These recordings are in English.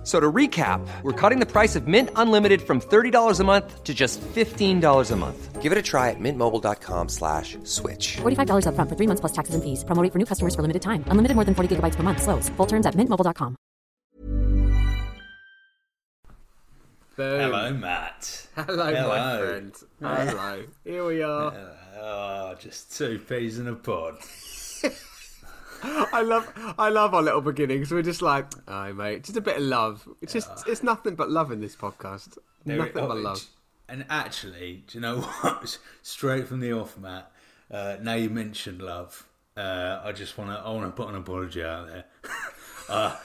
F- So to recap, we're cutting the price of Mint Unlimited from $30 a month to just $15 a month. Give it a try at mintmobile.com slash switch. $45 upfront for three months plus taxes and fees. Promo rate for new customers for limited time. Unlimited more than 40 gigabytes per month. Slows. Full terms at mintmobile.com. Boom. Hello, Matt. Hello, my friend. Hello. Here we are. Oh, just two peas in a pod. I love, I love our little beginnings. We're just like, hi mate, just a bit of love. It's just, it's nothing but love in this podcast. There nothing it- but oh, love. And actually, do you know what? Straight from the off, Matt. Uh, now you mentioned love. Uh, I just want to. I want to put an apology out there. uh,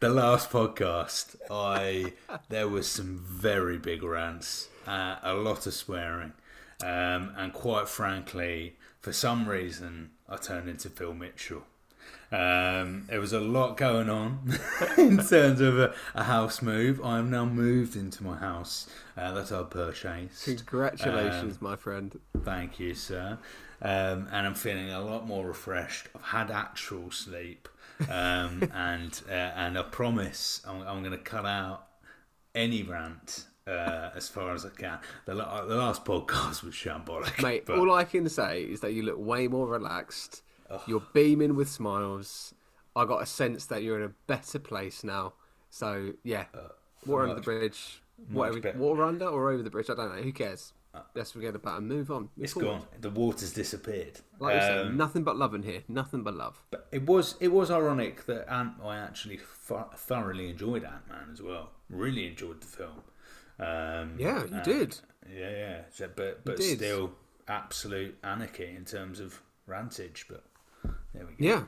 the last podcast, I there was some very big rants, uh, a lot of swearing, um, and quite frankly, for some reason, I turned into Phil Mitchell. Um, there was a lot going on in terms of a, a house move. I am now moved into my house uh, that I purchased. Congratulations, Um, my friend. Thank you, sir. Um, and I'm feeling a lot more refreshed. I've had actual sleep, um, and uh, and I promise I'm, I'm going to cut out any rant uh, as far as I can. The, la- the last podcast was shambolic, Mate, but- all I can say is that you look way more relaxed. You're beaming with smiles. I got a sense that you're in a better place now. So yeah, water under the bridge. Better. water under or over the bridge? I don't know. Who cares? Let's forget about it and move on. Move it's forward. gone. The water's disappeared. Like Um, nothing but love in here. Nothing but love. But it was it was ironic that Ant I actually th- thoroughly enjoyed Ant Man as well. Really enjoyed the film. Um, Yeah, you and- did. Yeah, yeah. So, but but still absolute anarchy in terms of rantage. But there we go. Yeah.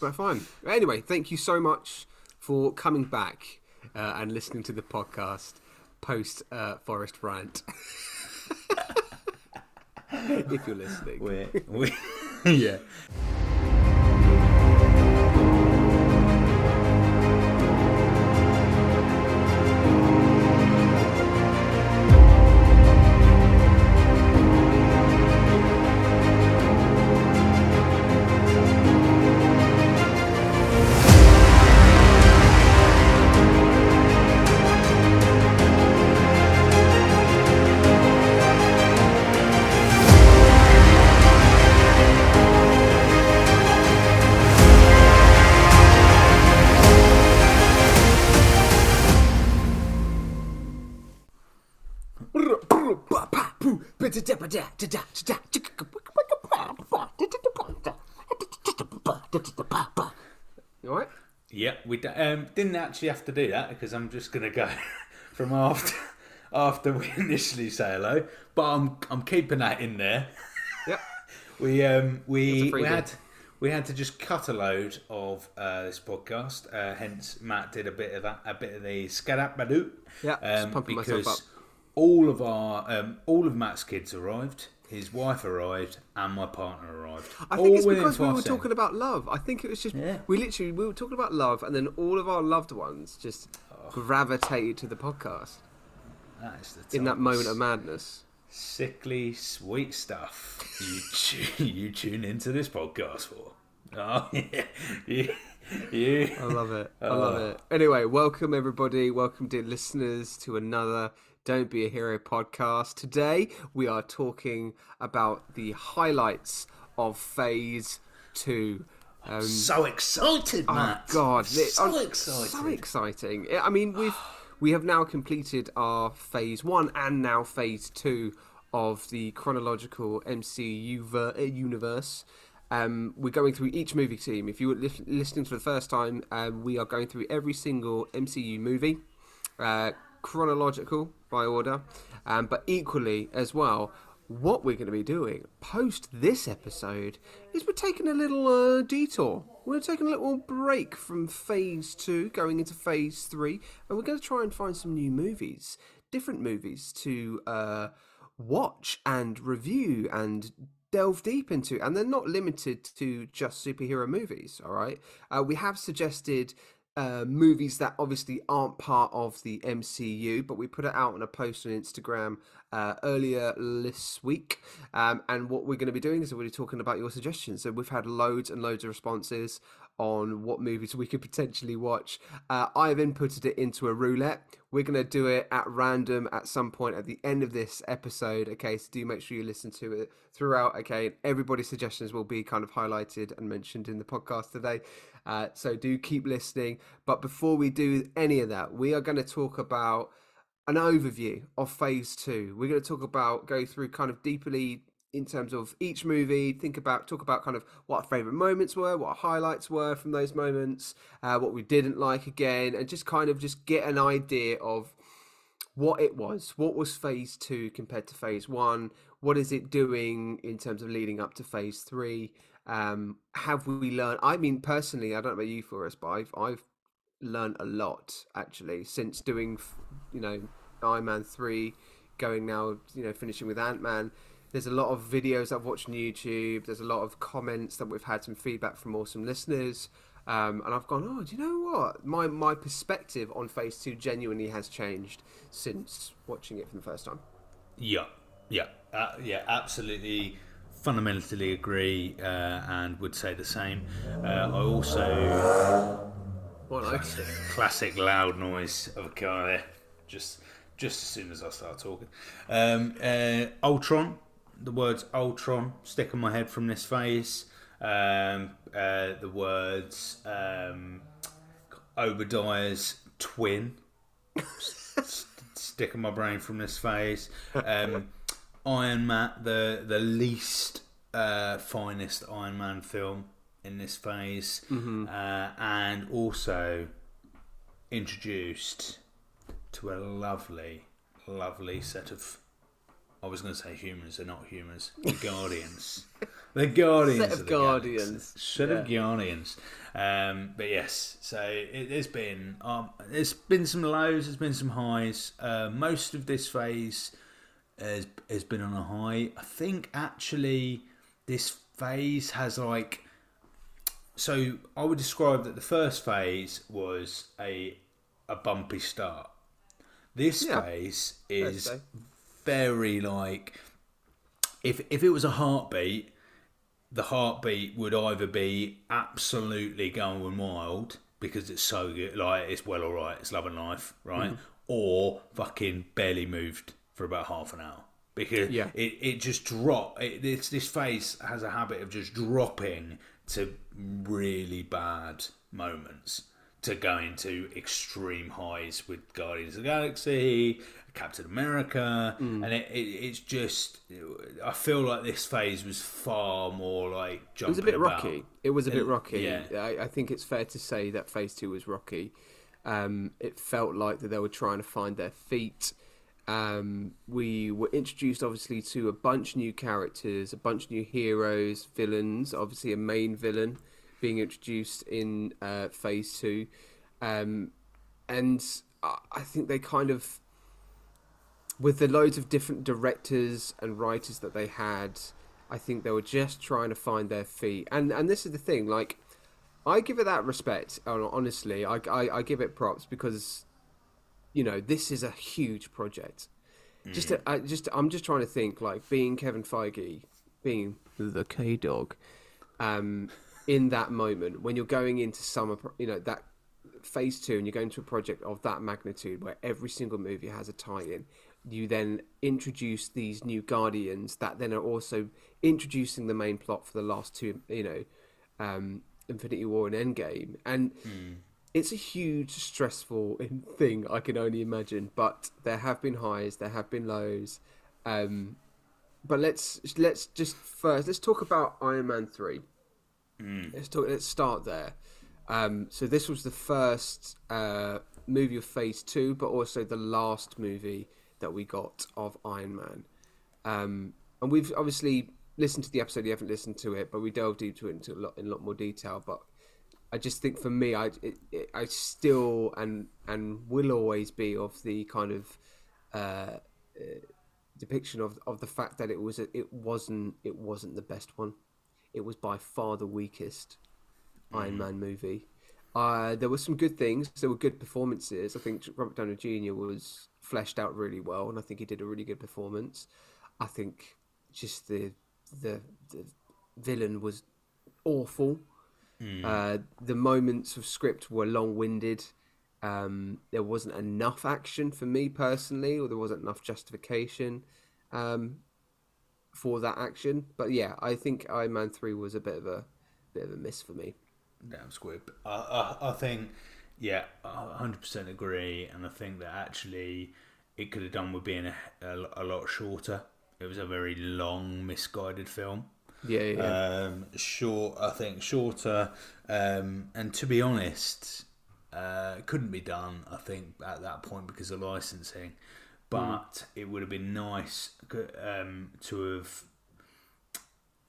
But fine. Anyway, thank you so much for coming back uh, and listening to the podcast post uh, Forest Rant. if you're listening. We, we, yeah. We d- um, didn't actually have to do that because I'm just gonna go from after after we initially say hello. But I'm I'm keeping that in there. Yep. We um we we had we had to just cut a load of uh, this podcast. Uh, hence, Matt did a bit of that, a bit of the scarabadoo. Yeah, just pumping myself because all of our um, all of Matt's kids arrived. His wife arrived and my partner arrived. I think all it's because we were seconds. talking about love. I think it was just Yeah. we literally we were talking about love, and then all of our loved ones just Oh. gravitated to the podcast That is the in that moment of madness. sickly sweet stuff you tu- you tune into this podcast for. Oh yeah, you. I love it. I love Oh. it. Anyway, welcome everybody. Welcome, dear listeners, to another Don't Be a Hero podcast. Today we are talking about the highlights of Phase Two. Um, so excited, Oh Matt. God! so It- oh, excited. So exciting! I mean, we've we have now completed our phase one and now phase two of the chronological MCU ver- uh, universe. Um, we're going through each movie team. If you were lis- listening for the first time, um, we are going through every single MCU movie, uh, chronological by order, um, but equally as well. What we're going to be doing post this episode is we're taking a little uh, detour. We're taking a little break from phase two, going into phase three, and we're going to try and find some new movies, different movies to uh, watch and review and delve deep into. And they're not limited to just superhero movies, all right? Uh, we have suggested uh, movies that obviously aren't part of the MCU, but we put it out on a post on Instagram uh, earlier this week. Um, and what we're going to be doing is we're going to be talking about your suggestions. So we've had loads and loads of responses on what movies we could potentially watch. Uh, I've inputted it into a roulette. We're going to do it at random at some point at the end of this episode. Okay, so do make sure you listen to it throughout. Okay, everybody's suggestions will be kind of highlighted and mentioned in the podcast today. Uh, so do keep listening. But before we do any of that, we are going to talk about an overview of phase two. We're going to talk about, go through kind of deeply in terms of each movie think about talk about kind of what our favorite moments were what our highlights were from those moments uh, what we didn't like again and just kind of just get an idea of what it was what was phase two compared to phase one what is it doing in terms of leading up to phase three um, have we learned i mean personally i don't know about you for us but i've i've learned a lot actually since doing you know iron man 3 going now you know finishing with ant-man there's a lot of videos I've watched on YouTube. There's a lot of comments that we've had some feedback from awesome listeners. Um, and I've gone, oh, do you know what? My my perspective on Phase Two genuinely has changed since watching it for the first time. Yeah, yeah, uh, yeah, absolutely. Fundamentally agree, uh, and would say the same. Uh, I also Well, classic, classic loud noise of a car there. Just just as soon as I start talking. Um, uh, Ultron the words Ultron stick in my head from this phase. Um, uh, the words um, Obadiah's twin st- stick in my brain from this phase. Um, Iron Man, the the least uh, finest Iron Man film in this phase, Mm-hmm. uh, and also introduced to a lovely, lovely set of I was going to say humans. They're not humans. The Guardians. the Guardians. Set of the Guardians. Galaxy. Set of Guardians. Um, but yes, so it, there's been um, there's been some lows. There's been some highs. Uh, most of this phase has has been on a high. I think actually this phase has like. So I would describe that the first phase was a a bumpy start. This Yeah. phase is. Very like if if it was a heartbeat, the heartbeat would either be absolutely going wild because it's so good, like it's well alright, it's love and life, right? Mm-hmm. Or fucking barely moved for about half an hour because Yeah. it, it just drop. It, this this phase has a habit of just dropping to really bad moments to go into extreme highs with Guardians of the Galaxy, Captain America, Mm. and it, it, it's just I feel like this phase was far more like It was a bit about. rocky. It was a bit It- rocky. yeah. I, I think it's fair to say that Phase Two was rocky. Um, it felt like that they were trying to find their feet. Um, we were introduced, obviously, to a bunch of new characters, a bunch of new heroes, villains. Obviously, a main villain being introduced in uh, Phase Two, um, and I I think they kind of with the loads of different directors and writers that they had, I think they were just trying to find their feet. And and this is the thing, like I give it that respect. Honestly, I I, I give it props because you know this is a huge project. Just to, I just I'm just trying to think like being Kevin Feige, being the K Dog, um, in that moment when you're going into summer, you know that phase two, and you're going to a project of that magnitude where every single movie has a tie-in. You then introduce these new Guardians that then are also introducing the main plot for the last two, you know, um, Infinity War and Endgame, and it's a huge stressful thing. I can only imagine, but there have been highs, there have been lows. Um, but let's let's just first let's talk about Iron Man three. Let's talk. Let's start there. Um, so this was the first uh, movie of Phase Two, but also the last movie that we got of Iron Man. Um, and we've obviously listened to the episode. You haven't listened to it, but we delved into it into a lot in a lot more detail. But I just think for me, I it, it, I still and and will always be of the kind of uh, depiction of of the fact that it was a, it wasn't it wasn't the best one. It was by far the weakest Iron Man movie. Uh, there were some good things. There were good performances. I think Robert Downey Jr. was fleshed out really well, and I think he did a really good performance. I think just the the, the villain was awful. Uh, the moments of script were long winded. Um, there wasn't enough action for me personally, or there wasn't enough justification um, for that action. But yeah, I think Iron Man three was a bit of a bit of a miss for me. Damn squib. I, I, I think, yeah, 100% agree. And I think that actually it could have done with being a, a, a lot shorter. It was a very long, misguided film. Yeah, yeah. Um, short, I think shorter. Um, and to be honest, uh, couldn't be done. I think at that point because of licensing. But it would have been nice um, to have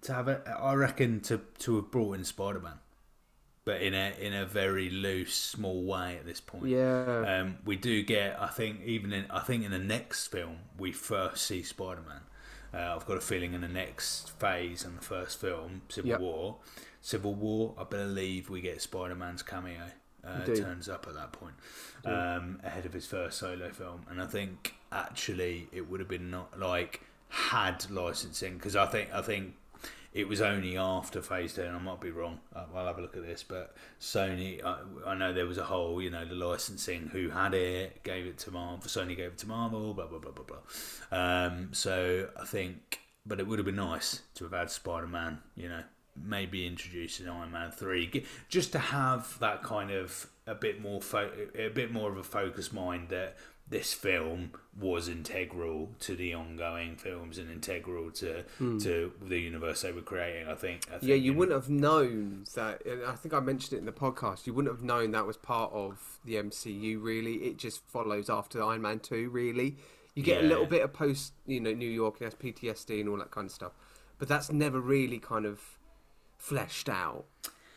to have it. I reckon to to have brought in Spider Man, but in a in a very loose, small way at this point. Yeah. Um, we do get. I think even in I think in the next film we first see Spider Man. Uh, I've got a feeling in the next phase in the first film, Civil Yep. War, Civil War, I believe we get Spider Man's cameo. Uh, turns up at that point um, ahead of his first solo film, and I think actually it would have been not like had licensing because I think I think it was only after Phase Two, and I might be wrong. I'll have a look at this, but Sony, I, I know there was a whole, you know, the licensing, who had it, gave it to Marvel, Sony gave it to Marvel, blah blah blah blah blah. Um, so I think, but it would have been nice to have had Spider Man, you know, maybe introduce in Iron Man three, just to have that kind of a bit more fo- a bit more of a focused mind that this film was integral to the ongoing films and integral to hmm. to the universe they were creating. I think. I think. Yeah, you wouldn't have known that. and I think I mentioned it in the podcast. You wouldn't have known that was part of the MCU. Really, it just follows after Iron Man two. Really, you get a little bit of post, you know, New York and has PTSD and all that kind of stuff, but that's never really kind of fleshed out.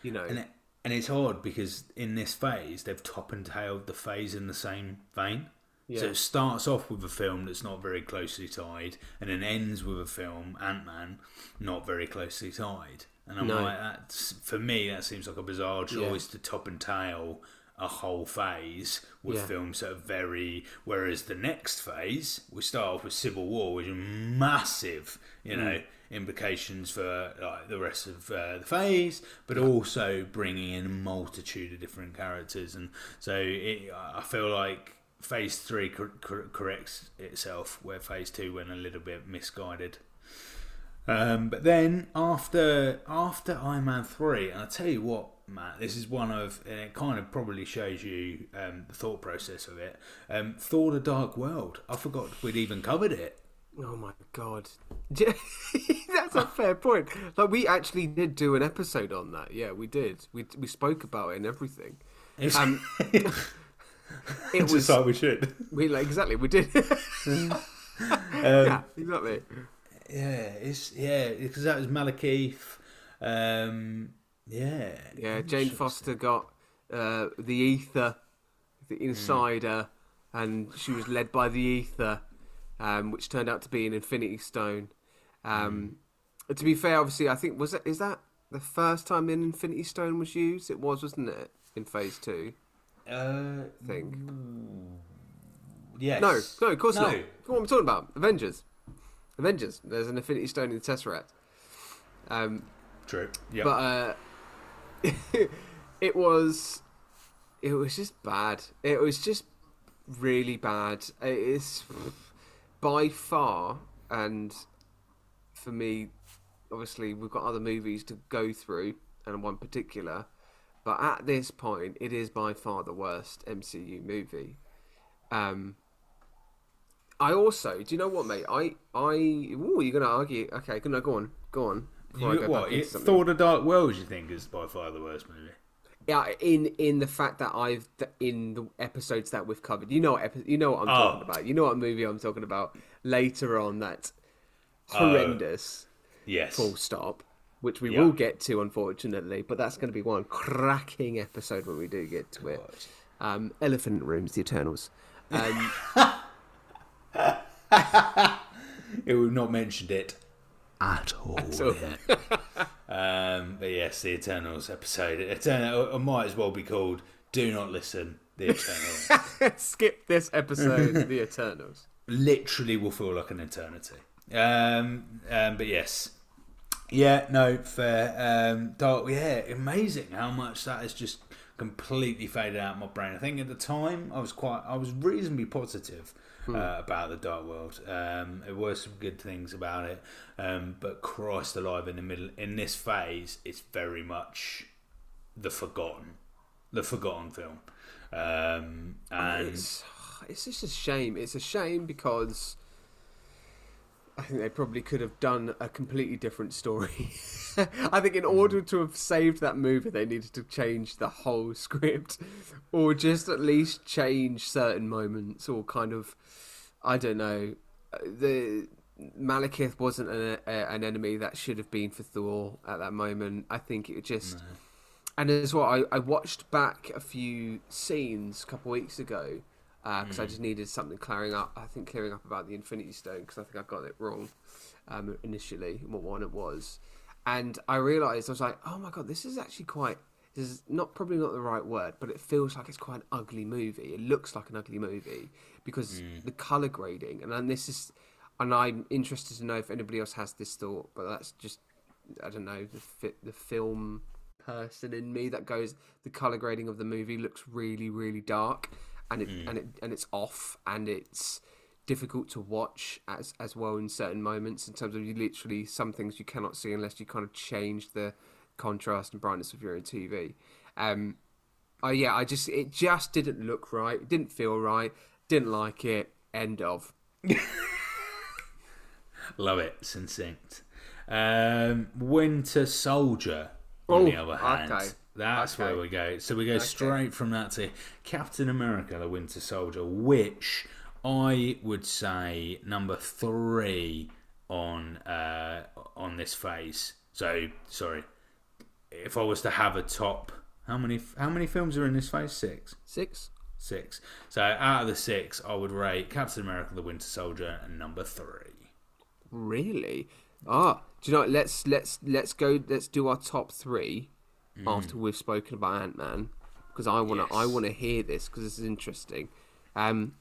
You know, and it, and it's odd because in this phase they've top and tailed the phase in the same vein. So it starts off with a film that's not very closely tied, and then ends with a film Ant Man not very closely tied. And I'm No. like, that's for me that seems like a bizarre choice to top and tail a whole phase with Yeah. films that are very. Whereas the next phase, we start off with Civil War, which is massive, you Mm. know, implications for like the rest of uh, the phase, but also bringing in a multitude of different characters, and so it, I feel like phase three cor- cor- corrects itself where phase two went a little bit misguided. Um, but then after after Iron Man three, and I tell you what, Matt, this is one of, and it kind of probably shows you um, the thought process of it. Um, Thor: The Dark World. I forgot we'd even covered it. Oh my god, that's a fair point. Like we actually did do an episode on that. Yeah, we did. We we spoke about it and everything. Um, it Just was like we should. we like exactly we did. yeah, exactly. Yeah, it's yeah because that was Malekith. Um, yeah, Yeah, Jane Foster got uh, the ether, the insider, and she was led by the ether, um, which turned out to be an Infinity Stone. Um, To be fair, obviously, I think was that is that the first time an Infinity Stone was used? It was, wasn't it, in Phase Two? Uh, I think. yes. No, no, of course No. not. What am I talking about? Avengers. Avengers. There's an Infinity Stone in the Tesseract. Um, True. Yeah. but uh, it was it was just bad. It was just really bad. It is by far, and for me, obviously we've got other movies to go through, and one particular. But at this point, it is by far the worst MCU movie. Um, I also, do you know what, mate? I, I, ooh, you're gonna argue? Okay, no, go on, go on. You- go what? It. Thor: The Dark World. You think is by far the worst movie? Yeah, in in the fact that I've in the episodes that we've covered, you know what epi- you know what I'm Oh. talking about. You know what movie I'm talking about later on. That's horrendous. Yes. Full stop. Which we Yeah. will get to, unfortunately, but that's going to be one cracking episode when we do get to it. Um, Elephant Rooms, The Eternals. Um, It we've not mentioned it. at all. all. yet. um, but yes, the Eternals episode. Eternal, it might as well be called "Do Not Listen." The Eternals Skip this episode, The Eternals. literally will feel like an eternity. Um, um, but yes, yeah, no, fair. Um, dark, yeah, amazing how much that has just completely faded out of my brain. I think at the time I was quite, I was reasonably positive uh, about the Dark World. Um, there were some good things about it, um, but Christ alive, in the middle, in this phase, it's very much the forgotten, the forgotten film. Um, and It's, it's just a shame. It's a shame because I think they probably could have done a completely different story. I think in order to have saved that movie, they needed to change the whole script, or just at least change certain moments, or kind of, I don't know, uh, the. Malekith wasn't an, a, an enemy that should have been for Thor at that moment. I think it just, and as well, I, I watched back a few scenes a couple of weeks ago Uh, because I hmm. just needed something clearing up. I think clearing up about the Infinity Stone because I think I got it wrong um, initially what one it was, and I realised I was like, oh my god, this is actually quite. This is not probably not the right word, but it feels like it's quite an ugly movie. It looks like an ugly movie because hmm. the color grading, and then this is, and I'm interested to know if anybody else has this thought, but that's just I don't know the fi- the film person in me that goes the color grading of the movie looks really really dark and it and it and it's off and it's difficult to watch as as well in certain moments in terms of you literally some things you cannot see unless you kind of change the contrast and brightness of your own TV. Um, oh yeah, I just it just didn't look right. It didn't feel right. Didn't like it. End of. Love it, succinct. Um, Winter Soldier, on the Oh, other hand, okay. That's Okay. where we go. So we go straight from that to Captain America: The Winter Soldier, which I would say number three on uh, on this phase. So sorry, if I was to have a top, how many how many films are in this phase? Six. Six. Six. So out of the six, I would rate Captain America: The Winter Soldier number three. Really? Ah, do you know? what? Let's let's let's go. Let's do our top three after we've spoken about Ant Man because I want to I want to hear this because this is interesting. Um,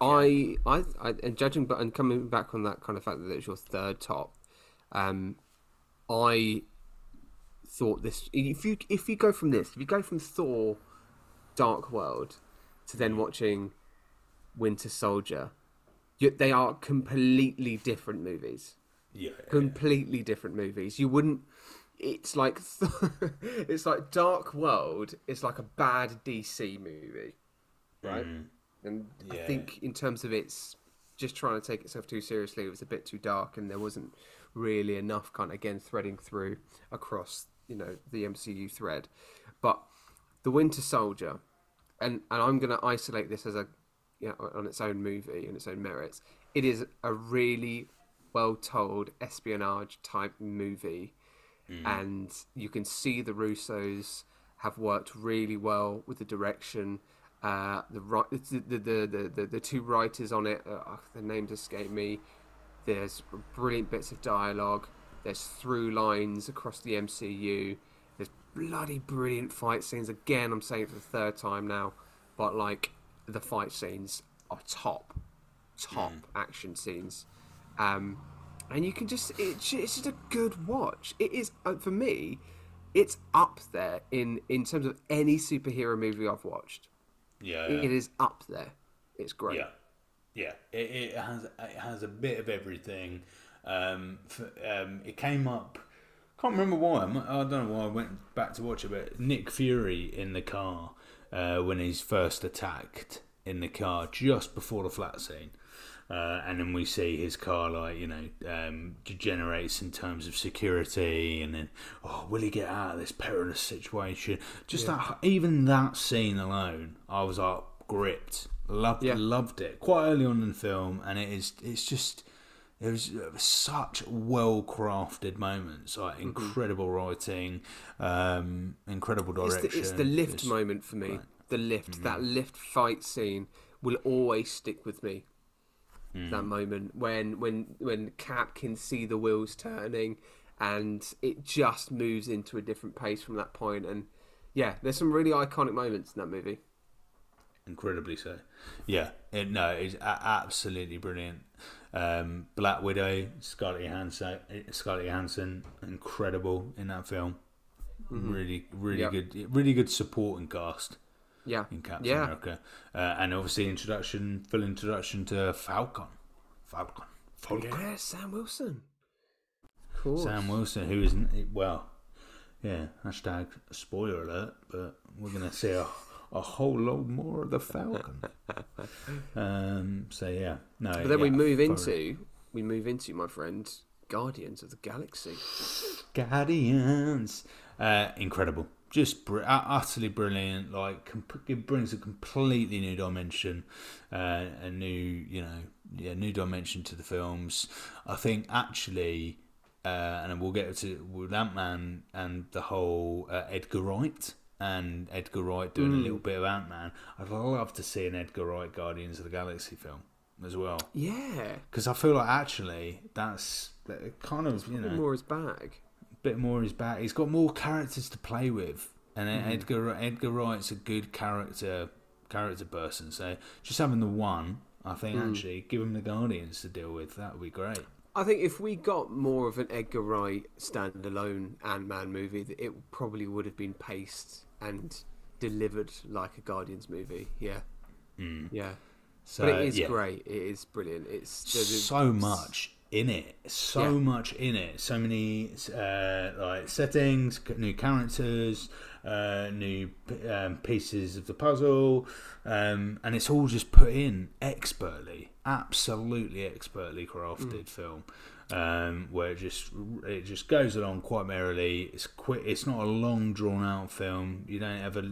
I, I I and judging but and coming back on that kind of fact that it's your third top, um, I thought this if you if you go from this if you go from Thor, Dark World, to then watching Winter Soldier, you, they are completely different movies Yeah. completely different movies. You wouldn't. It's like it's like Dark World is like a bad DC movie, right? Mm. And I think in terms of its just trying to take itself too seriously, it was a bit too dark, and there wasn't really enough kind of again threading through across you know the MCU thread. But the Winter Soldier, and and I'm going to isolate this as a you know on its own movie and its own merits. It is a really well told espionage type movie, and you can see the Russos have worked really well with the direction. Uh, the, the, the, the, the, the two writers on it, uh, their names escape me. There's brilliant bits of dialogue. There's through lines across the MCU. There's bloody brilliant fight scenes. Again, I'm saying it for the third time now, but like the fight scenes are top, top action scenes. Um, and you can just it's, it's just a good watch. It is uh, for me. It's up there in in terms of any superhero movie I've watched. Yeah. It is up there. It's great. Yeah, yeah. It, it has it has a bit of everything. Um, f um, it came up. Can't remember why. I mi- I don't know why I went back to watch it. But Nick Fury in the car uh, when he's first attacked in the car just before the flat scene. Uh, and then we see his car like you know um, degenerates in terms of security, and then oh, will he get out of this perilous situation? Just that, even that scene alone, I was like gripped, loved, Yeah. loved it. Quite early on in the film, and it is, it's just, it was, it was such well crafted moments, like incredible writing, um, incredible Mm-hmm. It's direction. the, it's the lift It's- moment for me. The lift, Mm-hmm. that lift fight scene will always stick with me. That moment when when when Cap can see the wheels turning, and it just moves into a different pace from that point. And yeah, there's some really iconic moments in that movie. incredibly so. Yeah, it, no, it's a- absolutely brilliant. Um, Black Widow, Scarlett Johansson, Scarlett Johansson, incredible in that film. Really, really Yeah. good, really good supporting cast Yeah, in Captain yeah. America, uh, and obviously introduction, full introduction to Falcon, Falcon, Falcon. Yeah, Sam Wilson. Of course. Sam Wilson, who is well, yeah. Hashtag spoiler alert, but we're gonna see a, a whole lot more of the Falcon. um. So yeah, no. But then we move thoroughly. into we move into my friend Guardians of the Galaxy. Guardians. Uh, incredible. Just br- utterly brilliant. Like comp- it brings a completely new dimension, uh, a new you know yeah new dimension to the films. I think actually, uh, and we'll get to with Ant Man and the whole uh, Edgar Wright and Edgar Wright doing a little bit of Ant Man. I'd love to see an Edgar Wright Guardians of the Galaxy film as well Yeah, because I feel like actually that's that kind of you know more his bag. Bit more his back. He's got more characters to play with, and Mm-hmm. Edgar Edgar Wright's a good character character person. So just having the one, I think Mm. actually give him the Guardians to deal with. That would be great. I think if we got more of an Edgar Wright standalone Ant Man movie, that it probably would have been paced and delivered like a Guardians movie. Yeah, yeah. So but it is yeah. great. It is brilliant. It's so much in it so Yeah. much in it so many uh, like settings new characters uh, new um, pieces of the puzzle um, and it's all just put in expertly absolutely expertly crafted Mm. film um, where it just it just goes along quite merrily it's quick it's not a long drawn out film you don't ever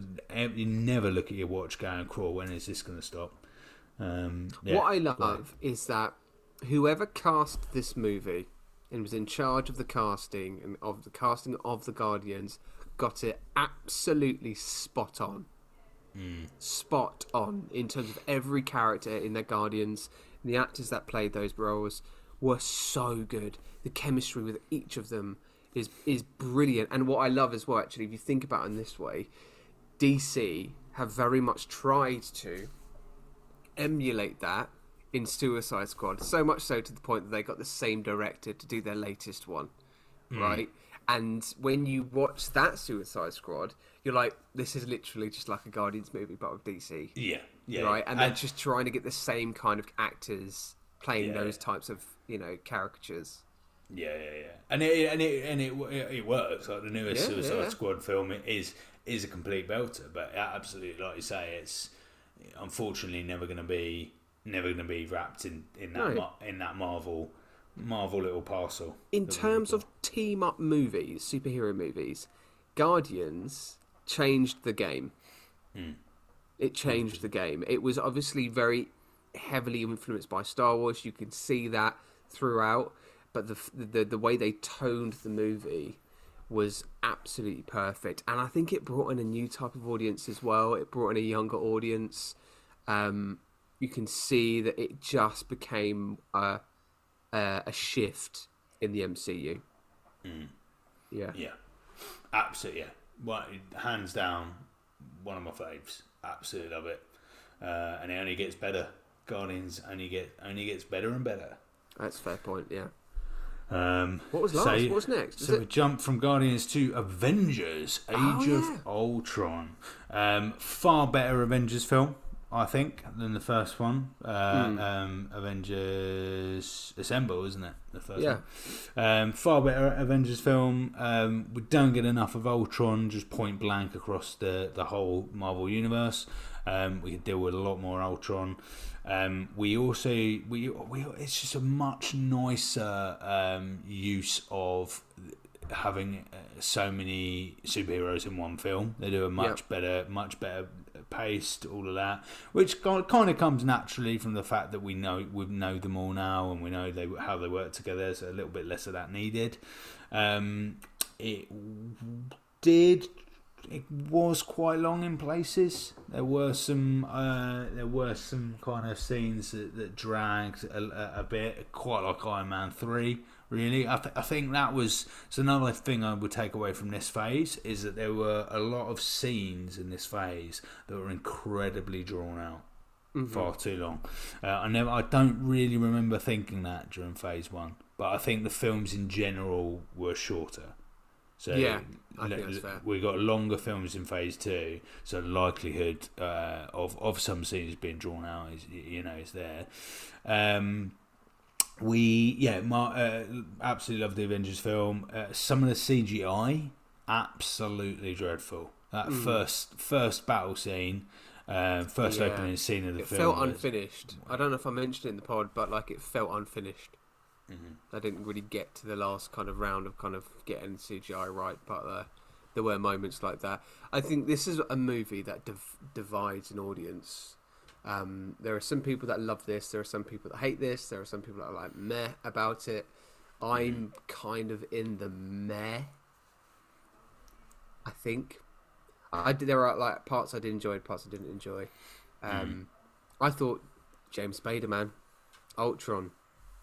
you never look at your watch going crawl when is this going to stop um, yeah, what I great. love is that whoever cast this movie and was in charge of the casting and of the casting of the Guardians got it absolutely spot on. Spot on in terms of every character in the Guardians. The actors that played those roles were so good. The chemistry with each of them is is brilliant. And what I love as well, actually, if you think about it in this way, DC have very much tried to emulate that in Suicide Squad. So much so to the point that they got the same director to do their latest one, hmm. right? And when you watch that Suicide Squad, you're like, this is literally just like a Guardians movie, but with DC, yeah yeah right? And they're just trying to get the same kind of actors playing Yeah. those types of you know caricatures. Yeah, yeah, yeah, and it and it and it, it, it works. Like the newest Yeah, Suicide yeah. Squad film is is a complete belter, but absolutely, like you say, it's unfortunately never going to be never going to be wrapped in in that No. in that Marvel Marvel little parcel. In terms of team up movies, superhero movies, Guardians changed the game. It changed the game. It was obviously very heavily influenced by Star Wars. You can see that throughout, but the the the way they toned the movie was absolutely perfect. And I think it brought in a new type of audience as well. It brought in a younger audience. Um, you can see that it just became a a, a shift in the MCU. Yeah. yeah, absolutely, yeah. Well, hands down, one of my faves. Absolutely love it, uh, and it only gets better. Guardians only get only gets better and better. That's a fair point. Yeah. Um, What was last? What was next? Is So it- we jump from Guardians to Avengers: Age Oh, yeah. of Ultron. Um, far better Avengers film, I think, than the first one. Uh, Hmm. um, Avengers Assemble, isn't it? The first Yeah. one. Um, far better Avengers film. Um, we don't get enough of Ultron, just point blank across the the whole Marvel universe. Um, we could deal with a lot more Ultron. Um, we also we we it's just a much nicer um, use of having uh, so many superheroes in one film. They do a much Yeah. better, much better paced, all of that, which kind of comes naturally from the fact that we know we know them all now and we know they how they work together. So a little bit less of that needed. Um, it did it was quite long in places. There were some uh, there were some kind of scenes that, that dragged a, a, a bit, quite like Iron Man three. Really, I, th- I think that was it's another thing I would take away from this phase is that there were a lot of scenes in this phase that were incredibly drawn out, far too long. Uh, I never, I don't really remember thinking that during phase one, but I think the films in general were shorter. So Yeah, I think that's fair. we got longer films in phase two, so the likelihood uh, of of some scenes being drawn out is you know is there. Um, we yeah, Mar- uh, absolutely love the Avengers film. Uh, some of the CGI absolutely dreadful. That first first battle scene, uh, first. Yeah. opening scene of the It film. felt was- unfinished. I don't know if I mentioned it in the pod, but like it felt unfinished. Mm-hmm. I didn't really get to the last kind of round of kind of getting CGI right, but uh, there were moments like that. I think this is a movie that div- divides an audience. Um, there are some people that love this. There are some people that hate this. There are some people that are like meh about it. I'm kind of in the meh. I think. I did, there are like parts I did enjoy, parts I didn't enjoy. Um, I thought James Spader, man, Ultron,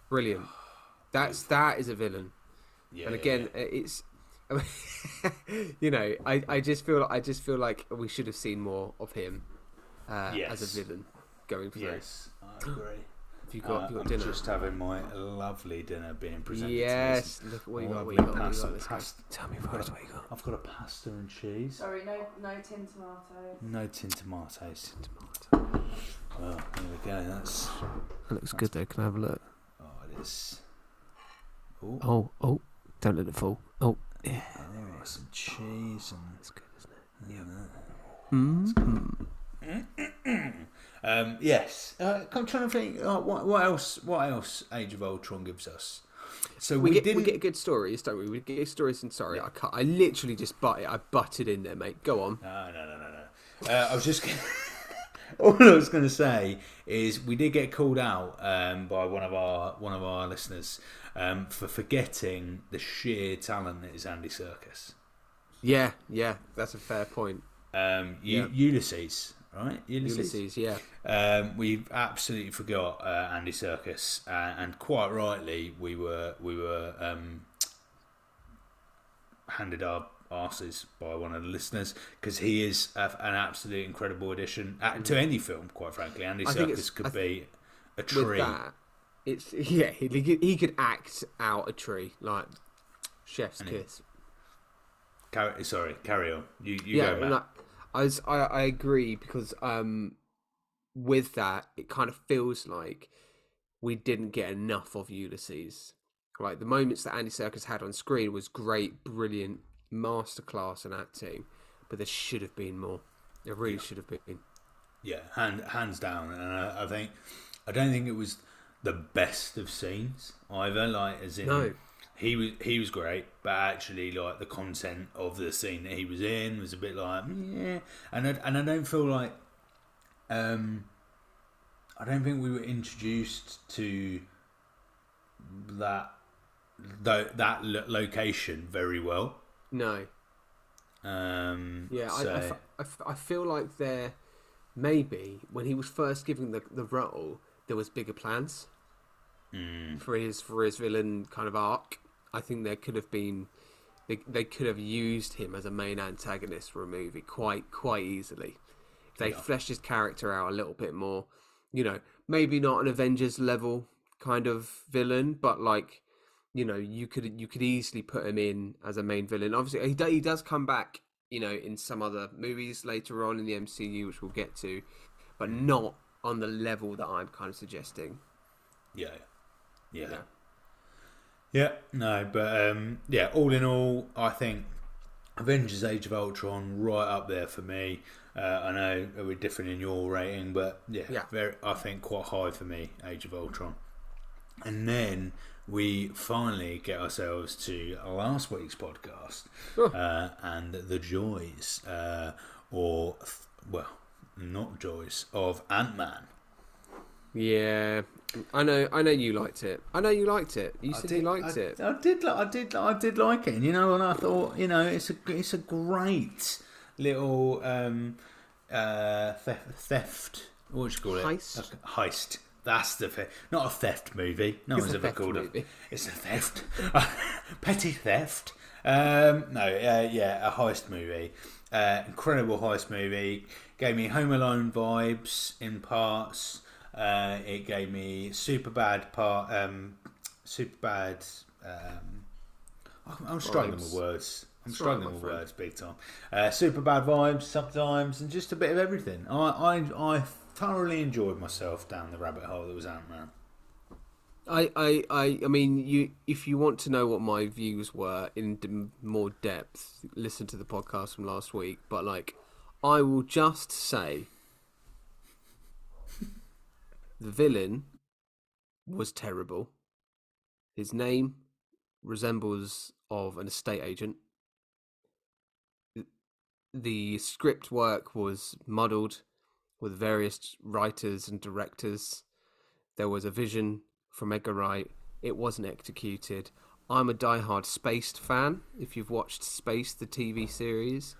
brilliant. That's that is a villain. yeah, and again, yeah. it's you know, I, I just feel I just feel like we should have seen more of him uh, as a villain going through. yes, I agree. Have you got, Uh, have you got I'm dinner? just having my lovely dinner being presented. yes. To me. Look what you got. Lovely What you got? What you got? Let's pasta- Tell me first what you got. I've got a pasta and cheese. Sorry, no, no tin tomatoes. No tin tomatoes. Well, there we go. That's That looks good though. Can I have a look? oh, it is. Oh, Oh, oh! Don't let it fall. Oh, yeah. there is some cheese and That's good, isn't it? Um, yes, uh, I'm trying to think. Uh, what, what else? What else? Age of Ultron gives us. So We, we, get we get good stories, don't we? We get stories and sorry, I cut. I literally just butt. I butted in there, mate. Go on. No, no, no, no, no. Uh, I was just. Gonna... All I was going to say is we did get called out um, by one of our one of our listeners um, for forgetting the sheer talent that is Andy Serkis. Yeah, yeah, that's a fair point. Um, U- Yeah. Ulysses, right? Ulysses, yeah. Um, we absolutely forgot uh, Andy Serkis, uh, and quite rightly, we were we were um, handed our asses by one of the listeners because he is a, an absolute incredible addition uh, to any film. Quite frankly, Andy Mm. I Serkis could be a tree. that, it's yeah. He, he could- he could act out a tree like Chef's kiss. Carry, sorry, carry on. You you yeah, go back. like, I, was, I I agree because um, with that, it kind of feels like we didn't get enough of Ulysses. Like the moments that Andy Serkis had on screen was great, brilliant, masterclass in acting, but there should have been more. There really should have been. Yeah, hand, hands down. And I, I think I don't think it was the best of scenes either. Like as in, No. He was he was great, but actually like the content of the scene that he was in was a bit like yeah. And I, and I don't feel like um I don't think we were introduced to that tho- that lo- location very well. No, Um, Yeah, I, I so- I, f- I feel like there maybe when he was first given the the role, there was bigger plans Hmm. for his for his villain kind of arc. I think there could have been they they could have used him as a main antagonist for a movie quite quite easily. If they fleshed his character out a little bit more, you know, maybe not an Avengers level kind of villain, but like you know, you could you could easily put him in as a main villain. Obviously, he do, he does come back, you know, in some other movies later on in the MCU, which we'll get to, but mm. not on the level that I'm kind of suggesting. Yeah. Yeah. Yeah. Yeah, no, but um, yeah, all in all, I think Avengers Age of Ultron right up there for me. Uh, I know we're different in your rating, but yeah, Yeah. very, I think quite high for me, Age of Ultron. And then we finally get ourselves to last week's podcast uh, and the joys, uh, or, well, not joys, of Ant Man. Yeah, I know. I know you liked it. I know you liked it. You said you liked I, it. I did. I did. I did like it. And, you know, and I thought, you know, it's a it's a great little um, uh, theft, theft. What would you call it? Heist? Heist. That's the thing. Not a theft movie. No It's one's a ever called movie. it. It's a theft. Petty theft. Um, no, uh, yeah, a heist movie. Uh, incredible heist movie. Gave me Home Alone vibes in parts. Uh, it gave me super bad part. Um, super bad. Um, I'm, I'm struggling with words. I'm struggling with friend. words big time. Uh, super bad vibes sometimes, and just a bit of everything. I I, I thoroughly enjoyed myself down the rabbit hole that was Ant Man. I, I, I, I mean, you. If you want to know what my views were in d- more depth, listen to the podcast from last week. But like, I will just say, the villain was terrible. His name resembles of an estate agent. The script work was muddled with various writers and directors. There was a vision from Edgar Wright. It wasn't executed. I'm a diehard Spaced fan. If you've watched Spaced, the TV series,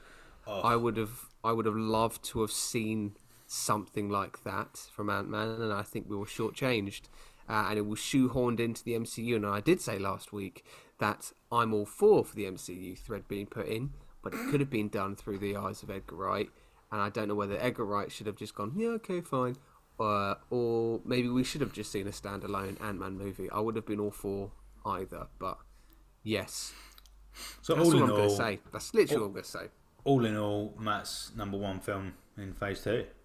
I would have I would have loved to have seen something like that from Ant Man, and I think we were shortchanged. Uh, and it was shoehorned into the MCU. And I did say last week that I'm all for for the MCU thread being put in, but it could have been done through the eyes of Edgar Wright. And I don't know whether Edgar Wright should have just gone, yeah, okay, fine, uh, or maybe we should have just seen a standalone Ant Man movie. I would have been all for either, but yes, So that's all all, in I'm all, going to say. That's literally all I'm going to say. all in all, Matt's number one film in Phase Two.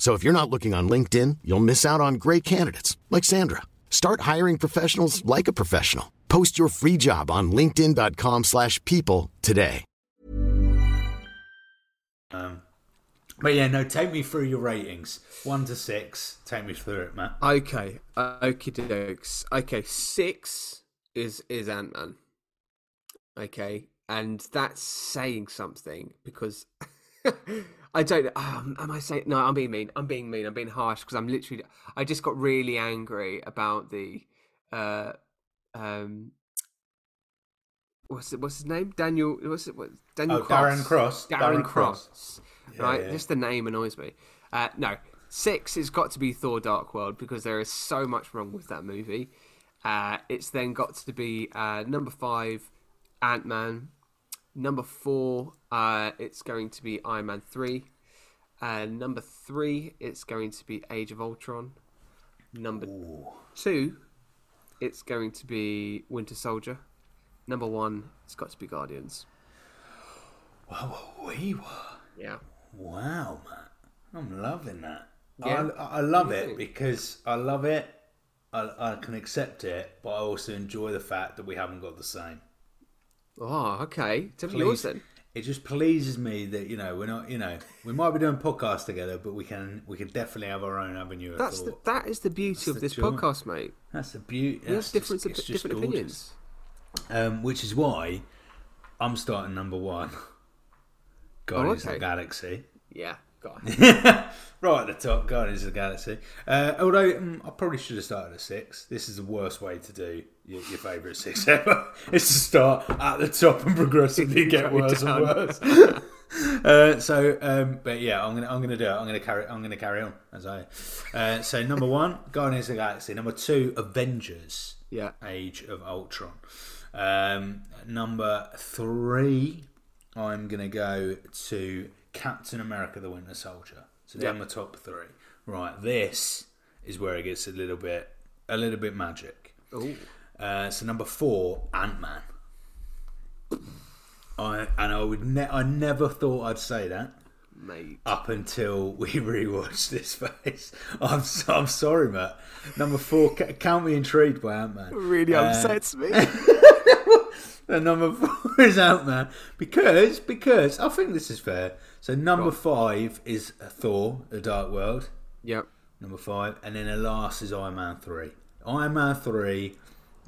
So if you're not looking on LinkedIn, you'll miss out on great candidates like Sandra. Start hiring professionals like a professional. Post your free job on linkedin.com/people slash people today. um, but yeah, no. Take me through your ratings, one to six. Take me through it, Matt. Okay, uh, okie dokes. Okay, six is is Ant Man. Okay, and that's saying something because I don't. Um, am I saying no? I'm being mean. I'm being mean. I'm being harsh because I'm literally. I just got really angry about the. Uh, um, what's it? What's his name? Daniel. What's it? What, Daniel Oh, Cross. Darren Cross. Darren, Darren Cross. Cross. right. yeah. Just the name annoys me. Uh, no, six has got to be Thor: Dark World because there is so much wrong with that movie. Uh, it's then got to be uh, number five, Ant Man. Number four, uh, it's going to be Iron Man three. Uh, number three, it's going to be Age of Ultron. Number two, it's going to be Winter Soldier. Number one, it's got to be Guardians. Wow, we were. Yeah. Wow, Matt. I'm loving that. Yeah. I, I love What do you it because I love it. I, I can accept it, but I also enjoy the fact that we haven't got the same. Oh, okay. Tell me yours then. It just pleases me that you know we're not. You know, we might be doing podcasts together, but we can we can definitely have our own avenue of That's the, that is the beauty of the this joy. podcast, mate. That's the beauty. That's different, just- it's just different gorgeous. opinions. Um, which is why I'm starting number one. Guardians okay. of the Galaxy. Yeah, Right at the top, Guardians of the Galaxy. Uh, although mm, I probably should have started at six. This is the worst way to do your, your favourite six ever. is to start at the top and progressively get worse and worse. uh, so, um, but yeah, I'm gonna I'm gonna do it. I'm gonna carry I'm gonna carry on as I. Uh, so number one, Guardians of the Galaxy. Number two, Avengers. Yeah. Age of Ultron. Um, number three, I'm going to go to Captain America the Winter Soldier. So they're Yeah. my top three. Right, this is where it gets a little bit a little bit magic. Uh, so number four, Ant Man. I and I would ne- I never thought I'd say that Mate. up until we rewatched this face. I'm so, I'm sorry, Matt. Number four, count me intrigued by Ant Man. Really upsets me. And number four is Ant Man because because I think this is fair. So number five is Thor: The Dark World. yep. Number five, and then the last is Iron Man three. Iron Man three,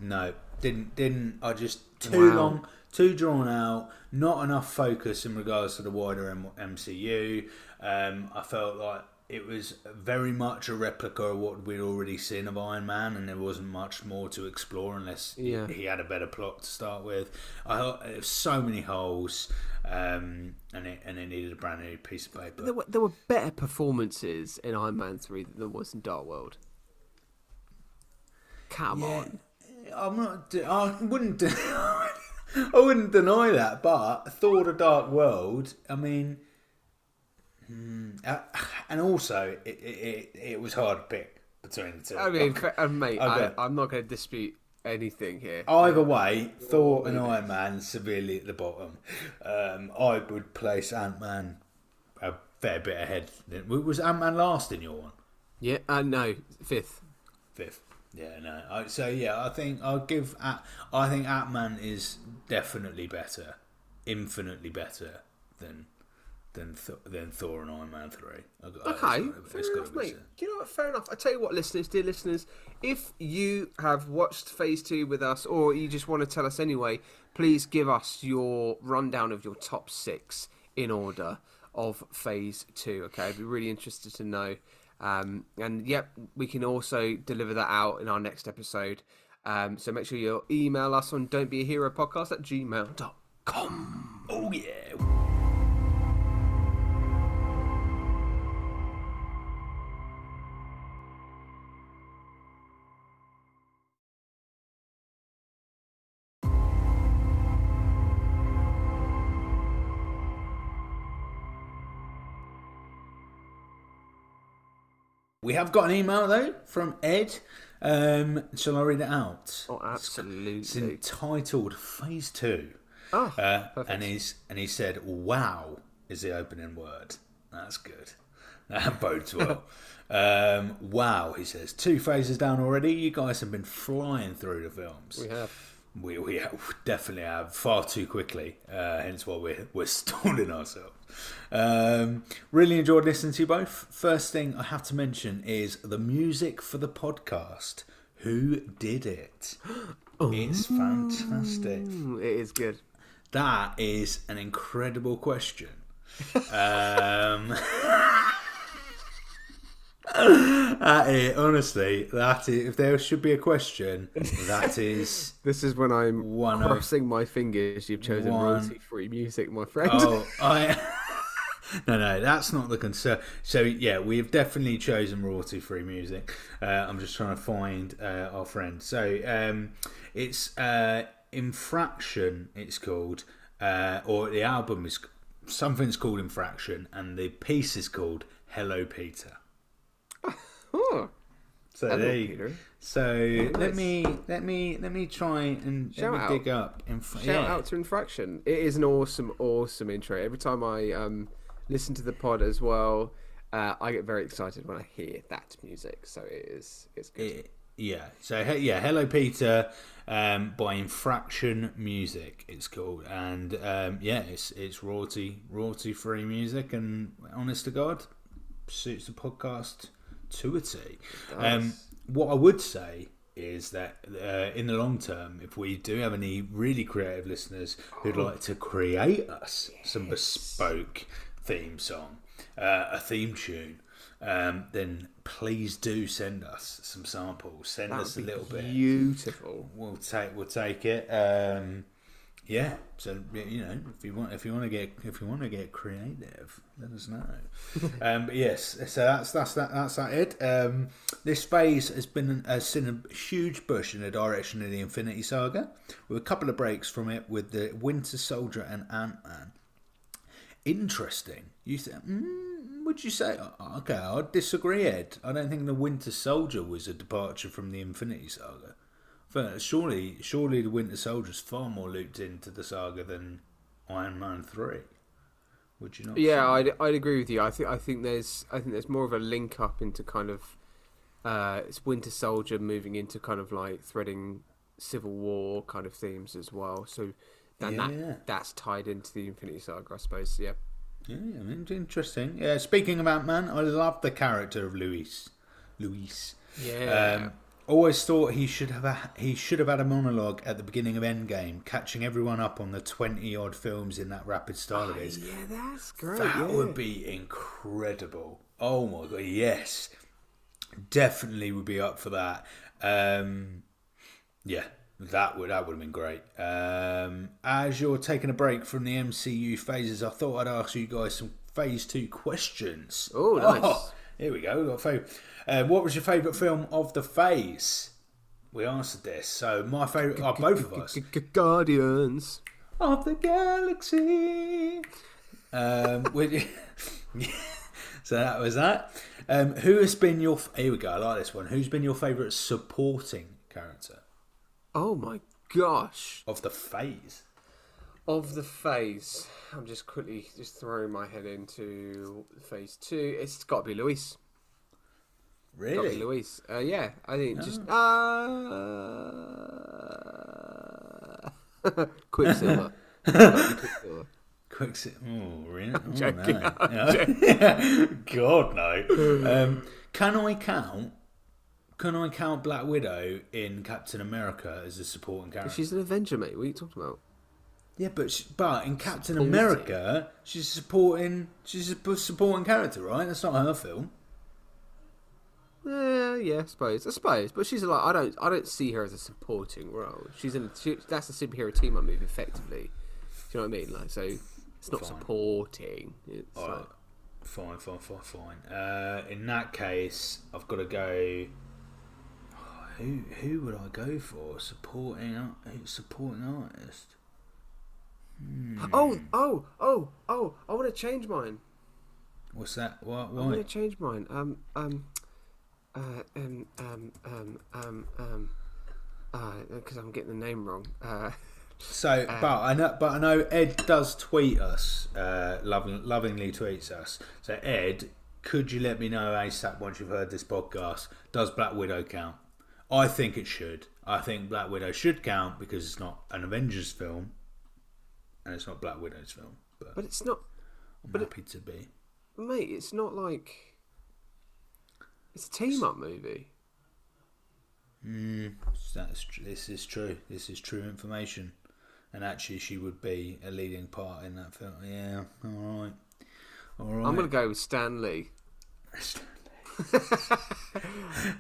no, didn't didn't. I just too Wow. long, too drawn out. Not enough focus in regards to the wider M- MCU. Um, I felt like it was very much a replica of what we'd already seen of Iron Man, and there wasn't much more to explore unless he- Yeah. he, had a better plot to start with. I thought so many holes, um, and it and it needed a brand new piece of paper. There were, there were better performances in Iron Man 3 than there was in Dark World. Come on. I'm not. I wouldn't. de- I wouldn't deny that, but Thor: The Dark World. I mean, hmm, uh, and also it, it, it, was hard to pick between the two. I mean, fa- uh, mate, Okay. I, I'm not going to dispute anything here. Either way, Thor and Iron Man severely at the bottom. Um, I would place Ant Man a fair bit ahead. Was Ant Man last in your one? Yeah, uh, no, fifth. Fifth. Yeah, no. I, so yeah, I think I'll give. At, I think Ant Man is definitely better, infinitely better than than Th- than Thor and Iron Man three. I- I- it's Okay, fair enough, mate. Do you know what? Fair enough. I tell you what, listeners, dear listeners, if you have watched Phase Two with us, or you just want to tell us anyway, please give us your rundown of your top six in order of Phase Two. Okay, I'd be really interested to know. Um, and yep, we can also deliver that out in our next episode. Um, so make sure you email us on don't be a hero podcast at gmail.com. Oh yeah. We have got an email though from Ed. Um, shall I read it out? Oh, absolutely. It's entitled Phase Two. Ah, Uh, and he's and he said, "Wow" is the opening word. That's good. That bodes well. um, wow, he says. Two phases down already. You guys have been flying through the films. We have. We, we definitely have far too quickly. Uh, hence why we're we're stalling ourselves. Um, really enjoyed listening to you both. First thing I have to mention is the music for the podcast. Who did it? It's fantastic. It is good. That is an incredible question. um, that is, honestly, that is, if there should be a question, that is. This is when I'm One of- crossing my fingers. You've chosen One- royalty-free music, my friend. Oh, I. No, no, that's not the concern. So, yeah, we've definitely chosen royalty free music. Uh, I'm just trying to find uh, our friend. So, um, it's uh, Infraction, it's called, uh, or the album is something's called Infraction, and the piece is called Hello Peter. Oh, So Hello, there you- Peter. So nice. let me let me let me try and Shout let me out. dig up. Inf- shout yeah. out to Infraction. It is an awesome, awesome intro. Every time I um, listen to the pod as well, uh, I get very excited when I hear that music. So it is, it's good. It- yeah. So he- yeah, Hello Peter um, by Infraction Music. It's called, and um, yeah, it's it's royalty royalty free music, and honest to God, suits the podcast to a T. Um, what I would say is that uh, in the long term, if we do have any really creative listeners who'd like to create us some bespoke theme song, uh, a theme tune, um, then please do send us some samples. Send That us a little bit. beautiful. We'll take we'll take it. Um, yeah. So you know, if you want if you want to get if you want to get creative, let us know. um, but yes, so that's that's that that's that. It. Um, this phase has been has seen a huge push in the direction of the Infinity Saga, with a couple of breaks from it with the Winter Soldier and Ant Man. Interesting. You think mm, would you say? uh, Okay, I disagree, Ed. I don't think the Winter Soldier was a departure from the Infinity Saga. But surely, surely the Winter Soldier is far more looped into the saga than Iron Man three. Would you not? Yeah? I'd, I'd agree with you. I think I think there's I think there's more of a link up into kind of uh, it's Winter Soldier moving into kind of like threading Civil War kind of themes as well. So then Yeah. that that's tied into the Infinity Saga, I suppose. Yeah. Yeah, I mean, interesting. Yeah, speaking of Ant Man, I love the character of Luis. Luis. Yeah. Um, always thought he should have a, he should have had a monologue at the beginning of Endgame, catching everyone up on the twenty odd films in that rapid style of his. yeah, that's great. That yeah. would be incredible. Oh my god, yes. Definitely would be up for that. Um, yeah, that would that would have been great. Um, as you're taking a break from the MCU phases, I thought I'd ask you guys some phase two questions. Oh, nice. here we go. We got uh, what was your favourite film of the phase? We answered this. So my favourite are both of us. Guardians. of the galaxy. Um, would- so that was that. Um, who has been your? Here we go. I like this one. Who's been your favourite supporting character Oh my gosh. of the phase? Of the phase, I'm just quickly just throwing my head into phase two. It's got to be Luis. Really? Luis. Uh, yeah, I think just uh, Quicksilver. Quicksilver. Quicksilver. Oh, really? Oh, joking, no. I'm Yeah. God no. Um, can I count? Can I count Black Widow in Captain America as a supporting character? She's an Avenger, mate. What are you talking about? Yeah, but sh but in Captain Supporting. America, she's supporting. She's a supporting character, right? That's not her film. Yeah, yeah, I suppose. I suppose, but she's like I don't, I don't see her as a supporting role. She's in. She, that's a superhero team up move, effectively. Do you know what I mean? Like, so it's not Fine. supporting. It's like, Fine, fine, fine, fine. Uh, in that case, I've got to go. oh, Who who would I go for? Supporting supporting artist. oh, oh, oh, oh! I want to change mine. What's that? What? I want to change mine. Um, um, uh, um, um, um, um, um, because I'm getting the name wrong. Uh, So, but I know, but I know Ed does tweet us, uh, loving, lovingly tweets us. So, Ed, could you let me know ASAP once you've heard this podcast? Does Black Widow count? I think it should. I think Black Widow should count because it's not an Avengers film, and it's not Black Widow's film. But, but it's not, I'm happy to be. mate. It's not like it's a team up movie. That's this is true. This is true information, and actually, she would be a leading part in that film. Yeah, all right, all right. I'm gonna go with Stan Lee.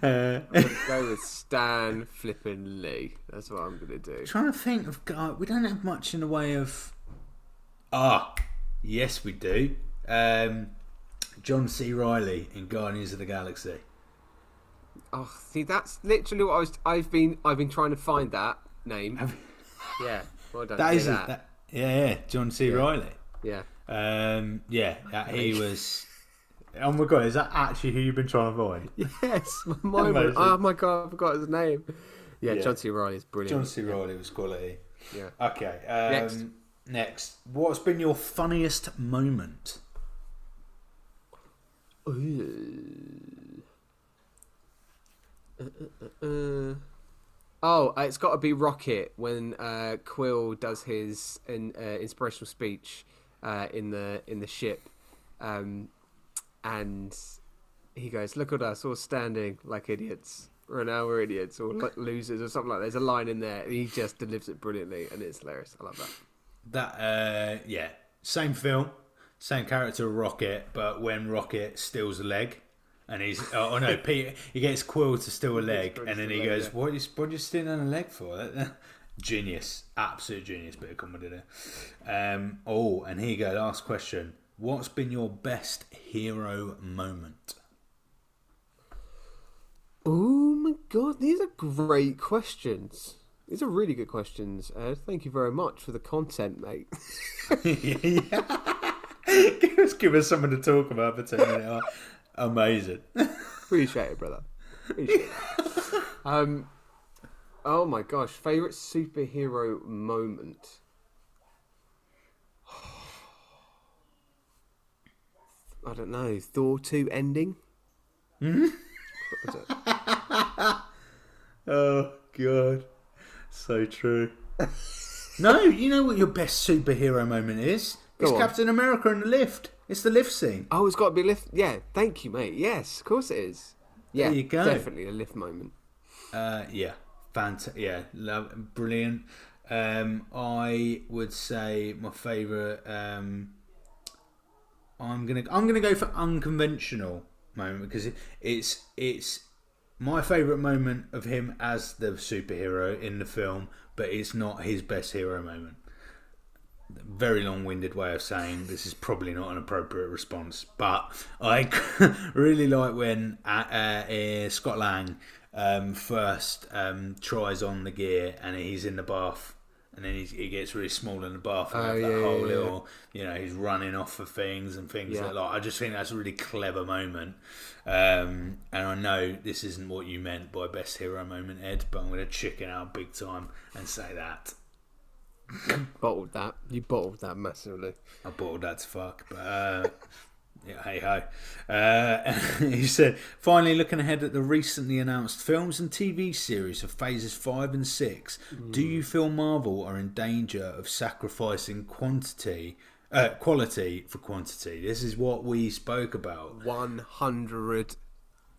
Uh, I'm gonna go with Stan Flippin Lee. That's what I'm gonna do. trying to think of uh, we don't have much in the way of ah yes we do um john c reilly in guardians of the galaxy Oh, see, that's literally what I was. I've been, I've been trying to find that name. Yeah, well done. that Yeah, that. that yeah yeah john c reilly Yeah. um yeah that he was oh my god is that actually who you've been trying to avoid? Yes, my mind. went- Amazing. Oh my god, I forgot his name. Yeah, Yeah. John C. Reilly is brilliant. john c reilly was quality Yeah. okay um, Next. next what's been your funniest moment Uh, uh, uh. Oh, uh, it's got to be Rocket when uh, Quill does his in, uh, inspirational speech uh, in the in the ship, um, and he goes, "Look at us all standing like idiots." Or now we're idiots or like losers or something like that. There's a line in there. And he just delivers it brilliantly, and it's hilarious. I love that. That uh yeah, same film, same character Rocket, but when Rocket steals a leg, and he's oh, oh no, Peter he gets Quill to steal a leg, and then he leg, goes, yeah. "What are you what are you stealing a leg for?" genius, absolute genius bit of comedy there. Um, oh, and here you go, last question: What's been your best hero moment? Oh my god, these are great questions. These are really good questions, Ed. Thank you very much for the content, mate. give us give us something to talk about for ten minutes. Amazing. Appreciate it, brother. Appreciate it. Um, oh my gosh, favorite superhero moment. I don't know. Thor two ending. Oh god, so true. no, you know what your best superhero moment is? It's on. Captain America in the lift. It's the lift scene. Oh, it's got to be lift. Yeah, thank you, mate. Yes, of course it is. Yeah, There you go. definitely a lift moment. Uh, yeah, fantastic. Yeah, love, brilliant. Um, I would say my favourite. Um, I'm gonna I'm gonna go for unconventional moment because it, it's it's my favourite moment of him as the superhero in the film, but it's not his best hero moment. Very long-winded way of saying this is probably not an appropriate response, but I really like when uh, uh, Scott Lang um, first um, tries on the gear and he's in the bath and then he's, he gets really small in the bath and Oh, have that yeah, yeah, whole yeah. little you know he's running off for things and things Yeah. like that. I just think that's a really clever moment um, and I know this isn't what you meant by best hero moment Ed but I'm going to chicken out big time and say that Bottled that. You bottled that massively. I bottled that to fuck, but uh, yeah, hey ho. Uh, he said, finally looking ahead at the recently announced films and TV series of phases five and six, do you feel Marvel are in danger of sacrificing quantity, uh, quality for quantity? This is what we spoke about. One hundred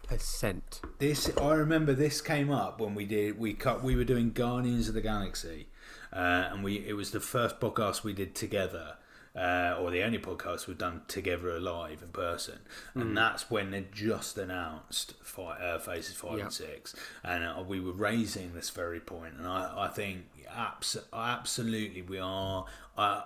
percent. This I remember. This came up when we did we cut. We were doing Guardians of the Galaxy, uh, and we it was the first podcast we did together, uh, or the only podcast we've done together live in person, and that's when they just announced fi uh, phases five Yeah. and six, and uh, we were raising this very point, and I, I think abs- absolutely we are. Uh,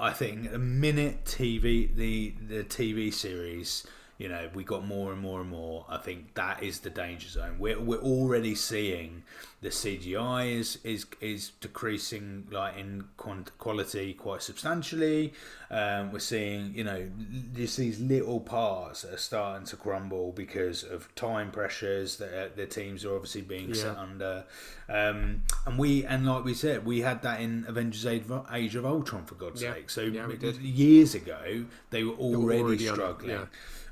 I think the minute TV the the TV series, you know, we got more and more and more. I think that is the danger zone. We're we're already seeing the CGI is is is decreasing like in quant- quality quite substantially. Um, we're seeing you know just these little parts that are starting to crumble because of time pressures that uh, the teams are obviously being set under. Um, and we and like we said, we had that in Avengers Age of, Ultron for God's Yeah. sake. So Yeah, years ago, they were already, already on- struggling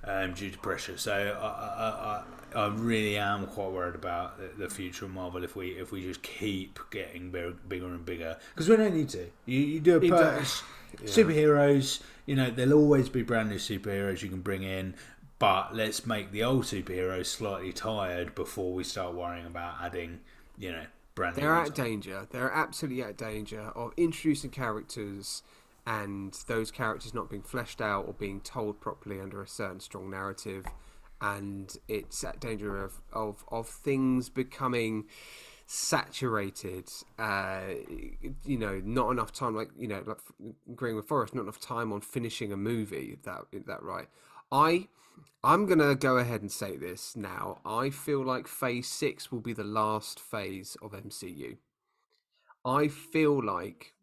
um, due to pressure. So I, I, I, I really am quite worried about the, the future of Marvel if we if we just keep getting bigger, bigger and bigger because we don't need to. You, you do a per- don't- superheroes. You know there'll always be brand new superheroes you can bring in. But let's make the old superheroes slightly tired before we start worrying about adding, you know, brand new They're out danger. They're absolutely of danger of introducing characters and those characters not being fleshed out or being told properly under a certain strong narrative. And it's at danger of, of, of things becoming saturated. Uh, you know, not enough time, like, you know, like with Forest, not enough time on finishing a movie. That, that right? I. I'm gonna go ahead and say this now. I feel like Phase Six will be the last phase of MCU. I feel like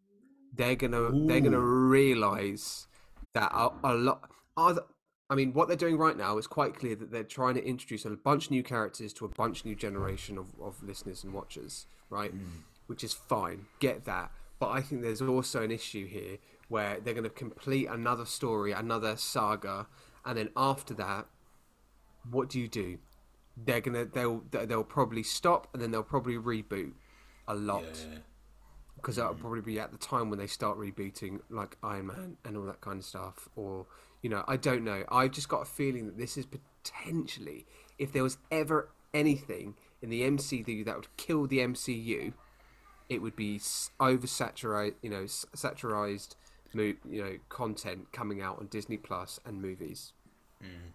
they're gonna they're gonna realize that a, a lot. Other, I mean, what they're doing right now is quite clear that they're trying to introduce a bunch of new characters to a bunch of new generation of, of listeners and watchers, right? Hmm. Which is fine, get that. But I think there's also an issue here where they're going to complete another story, another saga, and then after that, what do you do? They're gonna they'll they'll probably stop and then they'll probably reboot a lot because that'll mm. probably be at the time when they start rebooting like Iron Man and all that kind of stuff. Or you know, I don't know. I've just got a feeling that this is potentially, if there was ever anything in the MCU that would kill the MCU, it would be oversaturated, you know, s- saturized, you know, content coming out on Disney Plus and movies. Mm.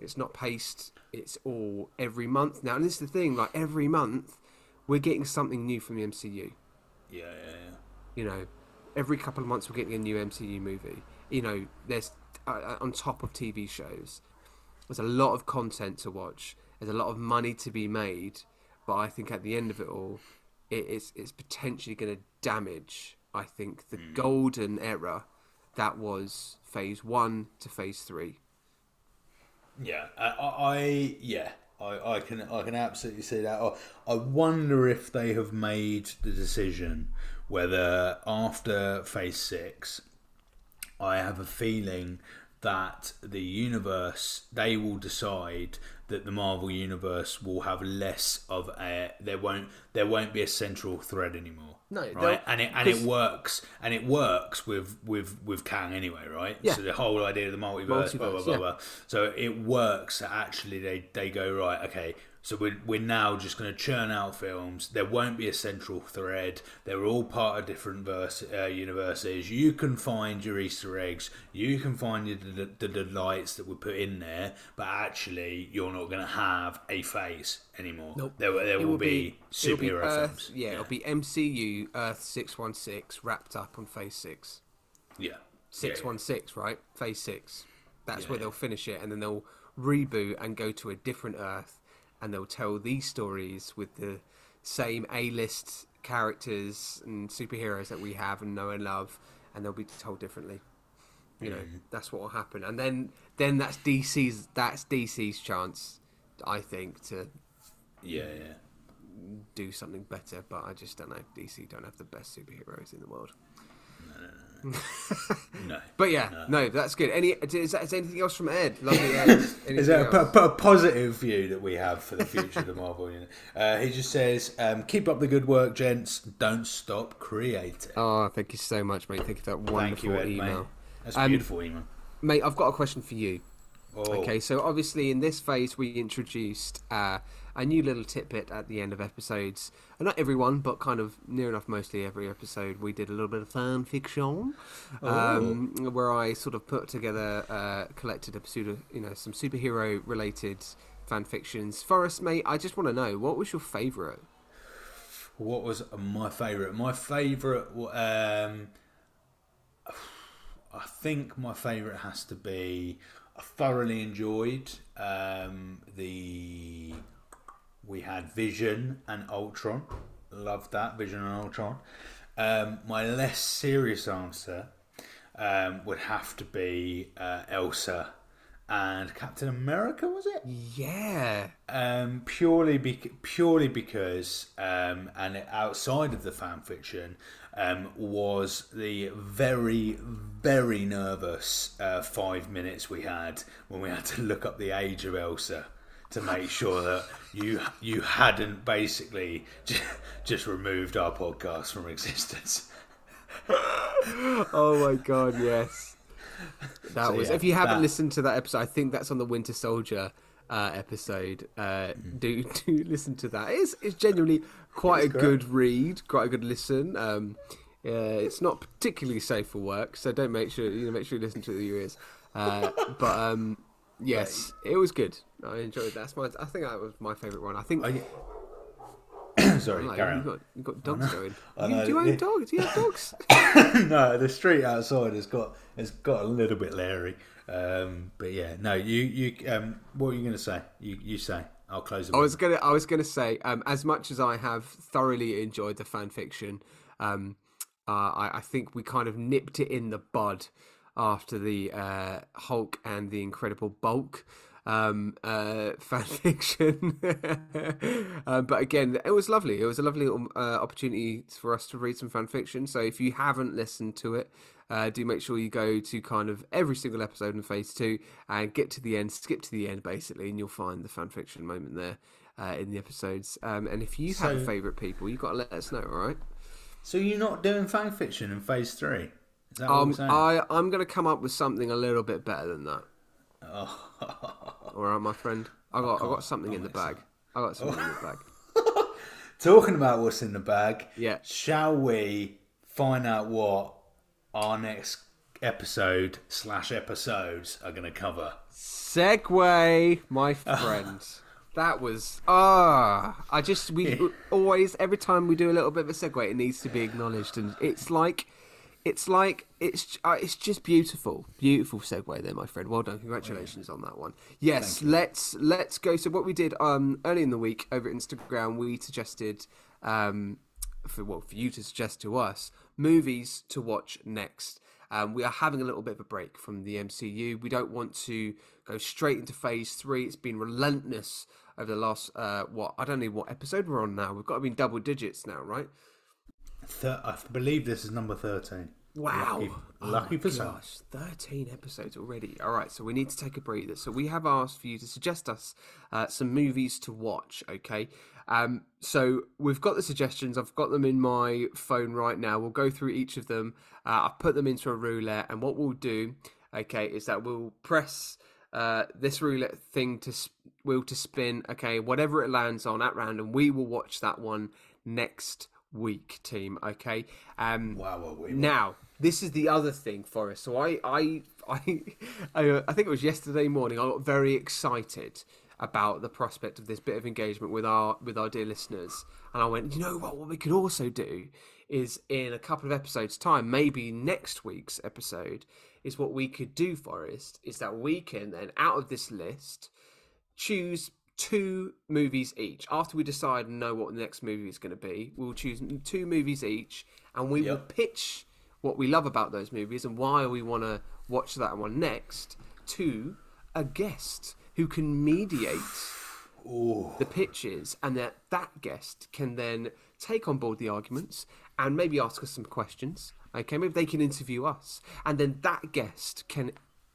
It's not paced. It's all every month now. And this is the thing: like every month, we're getting something new from the MCU. Yeah, yeah, yeah. You know, every couple of months we're getting a new MCU movie. You know, there's uh, on top of TV shows. There's a lot of content to watch. There's a lot of money to be made. But I think at the end of it all, it, it's it's potentially going to damage. I think the golden era that was phase one to phase three. Yeah, I I- yeah, I, I can I can absolutely see that. I, I wonder if they have made the decision whether after Phase Six, I have a feeling that the universe they will decide that the Marvel universe will have less of a there won't there won't be a central thread anymore. No, right, and it and it works and it works with with with Kang anyway, right? Yeah. So the whole idea of the multiverse, blah blah blah yeah. blah. So it works. that Actually, they they go right. Okay, so we're we're now just going to churn out films. There won't be a central thread. They're all part of different verse, uh, universes. You can find your Easter eggs. You can find the, the, the delights that we put in there. But actually, you're not going to have a phase anymore. Nope. There, there will, be, be superhero Earth- films. Yeah, it'll be MCU Earth six one six wrapped up on phase six. yeah. Six one six, right? Phase six. That's where Yeah. they'll finish it, and then they'll reboot and go to a different Earth, and they'll tell these stories with the same A list characters and superheroes that we have and know and love, and they'll be told differently. You know, Mm-hmm. that's what will happen, and then then that's DC's that's DC's chance, I think, to Yeah, yeah. do something better. But I just don't know. DC don't have the best superheroes in the world. No. But yeah, no, that's good. Any is, that, is anything else from Ed? Lovely Ed. Is Anything there a, else? p- p- a positive view that we have for the future of the Marvel unit? Uh, he just says, um, "Keep up the good work, gents. Don't stop creating." Oh, thank you so much, mate. Thank you for that Thank wonderful you, Ed, email. mate. That's a Um, beautiful email. Mate, I've got a question for you. Oh, Okay, so obviously in this phase we introduced uh, a new little tidbit at the end of episodes. And not everyone, but kind of near enough mostly every episode, we did a little bit of fan fiction, um, where I sort of put together, uh, collected a pseudo, you know, some superhero related fan fictions. Forest, mate, I just want to know what was your favourite? What was my favourite? My favourite, um, I think my favourite has to be. I thoroughly enjoyed um, the. We had Vision and Ultron. Loved that Vision and Ultron. Um, my less serious answer um, would have to be uh, Elsa and Captain America. Was it? Yeah. um, purely be- purely because um, and outside of the fan fiction um, was the very very nervous uh, five minutes we had when we had to look up the age of Elsa to make sure that you you hadn't basically just, just removed our podcast from existence. Oh my god, yes. That So, was. yeah, if you haven't that- listened to that episode, I think that's on the Winter Soldier uh, episode. Uh, Mm. Do do listen to that. It's it's genuinely quite a good read, quite a good listen. Um, uh, it's not particularly safe for work, so don't make sure you know make sure you listen to it with your ears. Uh, but um, yes, it was good. I enjoyed that. That's my. I think that was my favourite one. I think. I- Sorry, Like, you've got, you've got dogs going. You, do you own dogs? Do you have dogs? no, the street outside has got has got a little bit leery. Um, but yeah, no, you you um, what are you going to say? You you say. I'll close. I was gonna, I was gonna say, um, as much as I have thoroughly enjoyed the fan fiction, um, uh, I, I think we kind of nipped it in the bud after the uh, Hulk and the Incredible Bulk um, uh, fan fiction. um, but again, it was lovely. It was a lovely little, uh, opportunity for us to read some fan fiction. So if you haven't listened to it, uh, do make sure you go to kind of every single episode in phase two and get to the end, skip to the end basically, and you'll find the fan fiction moment there uh, in the episodes. Um, and if you have So- favourite people, you've got to let us know, all right? So you're not doing fan fiction in phase three? Is that Um, I'm? I I'm going to come up with something a little bit better than that. All right, my friend. I got I, got something in the bag. I got something in the bag. Talking about what's in the bag, Yeah. Shall we find out what our next episode slash episodes are going to cover? Segue, my friend. That was ah. I just we always every time we do a little bit of a segue, it needs to be acknowledged, and it's like, it's like it's uh, it's just beautiful, beautiful segue there, my friend. Well done, congratulations on that one. Yes, let's let's go. So what we did um early in the week over at Instagram, we suggested um for well for you to suggest to us movies to watch next. Um, we are having a little bit of a break from the MCU. We don't want to go straight into Phase Three. It's been relentless over the last uh, what I don't know what episode we're on now. We've got to be in double digits now, right? Thir- I believe this is number 13. Wow. Lucky, Oh lucky my for some. 13 episodes already. All right, so we need to take a breather. So we have asked for you to suggest us uh, some movies to watch, okay? Um, so we've got the suggestions. I've got them in my phone right now. We'll go through each of them. Uh, I've put them into a roulette, and what we'll do, okay, is that we'll press uh, this roulette thing to sp- wheel to spin. Okay, whatever it lands on at random, we will watch that one next week, team. Okay. Um, Wow, we now, this is the other thing for us. So I, I, I, I, uh, I think it was yesterday morning. I got very excited about the prospect of this bit of engagement with our with our dear listeners, and I went, you know what? What we could also do is in a couple of episodes' time, maybe next week's episode, is what we could do, Forest, is that we can then out of this list choose two movies each. After we decide and know what the next movie is going to be, we'll choose two movies each, and we will pitch what we love about those movies and why we want to watch that one next to a guest who can mediate the pitches, and that that guest can then take on board the arguments and maybe ask us some questions. Okay, maybe they can interview us, and then that guest can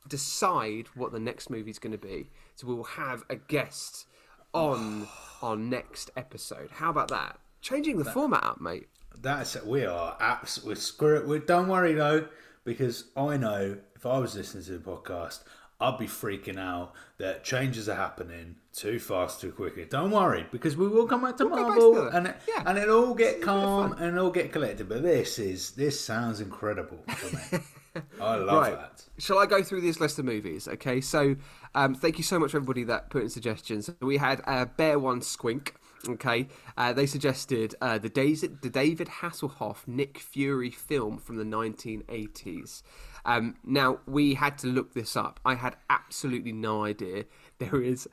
decide what the next movie is going to be. So we will have a guest on our next episode. How about that? Changing the format up, mate. That's it. we are absolutely screw it. We don't worry though, because I know if I was listening to the podcast, I'd be freaking out that changes are happening too fast, too quickly. Don't worry, because we will come back to We'll go back Marvel, and it, Yeah. and it'll all get It's a bit of calm and it'll get collected. But this is this sounds incredible for me. I love right. that. Shall I go through this list of movies? Okay, so um, thank you so much, everybody that put in suggestions. We had uh, Bear One Squink. Okay, uh, they suggested uh, the, Days- the David Hasselhoff Nick Fury film from the 1980s. Um, now we had to look this up. I had absolutely no idea there is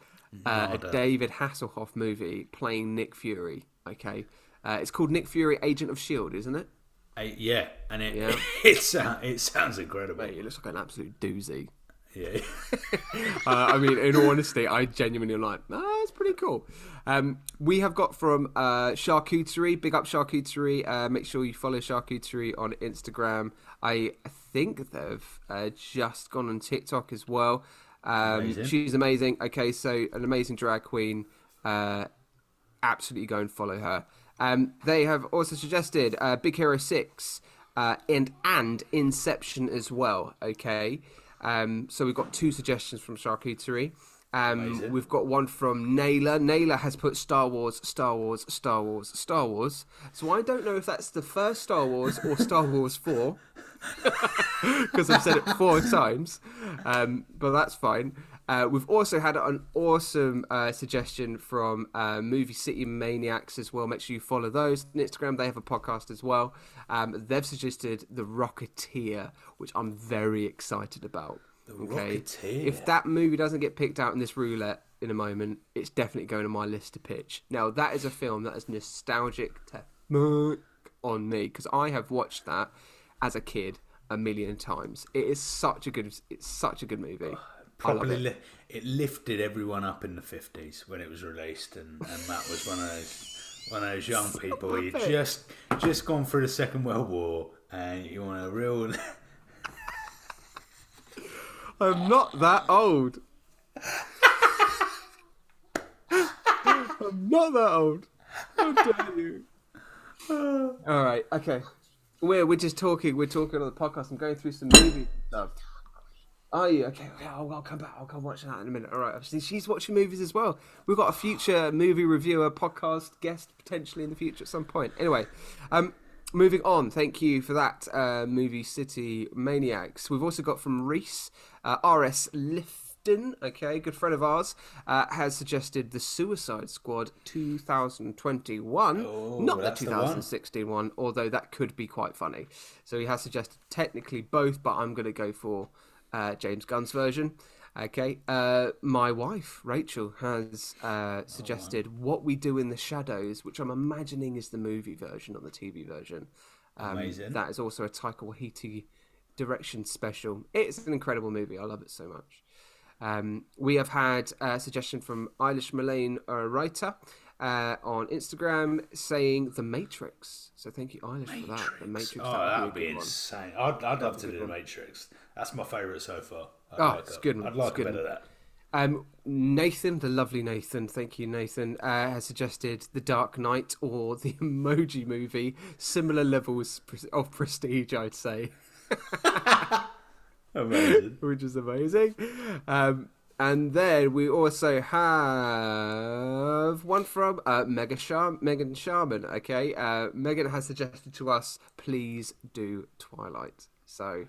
uh, a David Hasselhoff movie playing Nick Fury. Okay, uh, it's called Nick Fury, Agent of Shield, isn't it? Uh, yeah, and it Yeah. it, sound, it sounds incredible. Mate, it looks like an absolute doozy. Yeah. uh, I mean, in all honesty, I genuinely am like, ah, pretty cool. Um, we have got from uh, Charcuterie, big up Charcuterie. Uh, make sure you follow Charcuterie on Instagram. I think they've uh, just gone on TikTok as well. Um, Amazing. she's amazing. Okay, so an amazing drag queen. Uh, absolutely go and follow her. Um, they have also suggested uh, Big Hero Six uh, and and Inception as well. Okay, um, so we've got two suggestions from Charcuterie. Um, we've got one from Naylor. Naylor has put Star Wars, Star Wars, Star Wars, Star Wars. So I don't know if that's the first Star Wars or Star Wars Four, because I've said it four times. Um, but that's fine. Uh, we've also had an awesome uh, suggestion from uh, Movie City Maniacs as well. Make sure you follow those on Instagram. They have a podcast as well. Um, they've suggested The Rocketeer, which I'm very excited about. The Rocketeer? If that movie doesn't get picked out in this roulette in a moment, it's definitely going on my list to pitch. Now, that is a film that is nostalgic to on me because I have watched that as a kid a million times. It is such a good, it's such a good movie. Probably it. li- it lifted everyone up in the fifties when it was released, and, and Matt was one of those one of those young people. You just just gone through the Second World War, and you want a real. I'm not that old. I'm not that old. How dare you? All right, okay. We're we're just talking. We're talking on the podcast. I'm going through some movie stuff. Are you okay? okay I'll, I'll come back. I'll come watch that in a minute. All right. Obviously, she's watching movies as well. We've got a future movie reviewer, podcast guest potentially in the future at some point. Anyway, um, moving on. Thank you for that, uh, Movie City Maniacs. We've also got from Reese, uh, R.S. Lifton. Okay, good friend of ours uh, has suggested the Suicide Squad 2021, Oh, not the that's the one. 2016 one, although that could be quite funny. So he has suggested technically both, but I'm going to go for uh, James Gunn's version. Okay, uh, my wife Rachel has uh, suggested "What We Do in the Shadows," which I'm imagining is the movie version, not the TV version. Um, Amazing. That is also a Taika Waititi direction special. It's an incredible movie. I love it so much. Um, we have had a suggestion from Eilish Mullane a writer uh, on Instagram saying The Matrix. So thank you, Eilish, for that. The Matrix. Oh, that would be be insane. I'd, I'd love to do the. Matrix. That's my favourite so far. Oh, it's a- good. I'd like a good bit of that. Um, Nathan, the lovely Nathan, thank you, Nathan, uh, has suggested The Dark Knight or the Emoji Movie. Similar levels of prestige, I'd say, Amazing. which is amazing. Um, and then we also have one from uh, Mega Shar- Megan Sharman. Okay, uh, Megan has suggested to us, please do Twilight. So,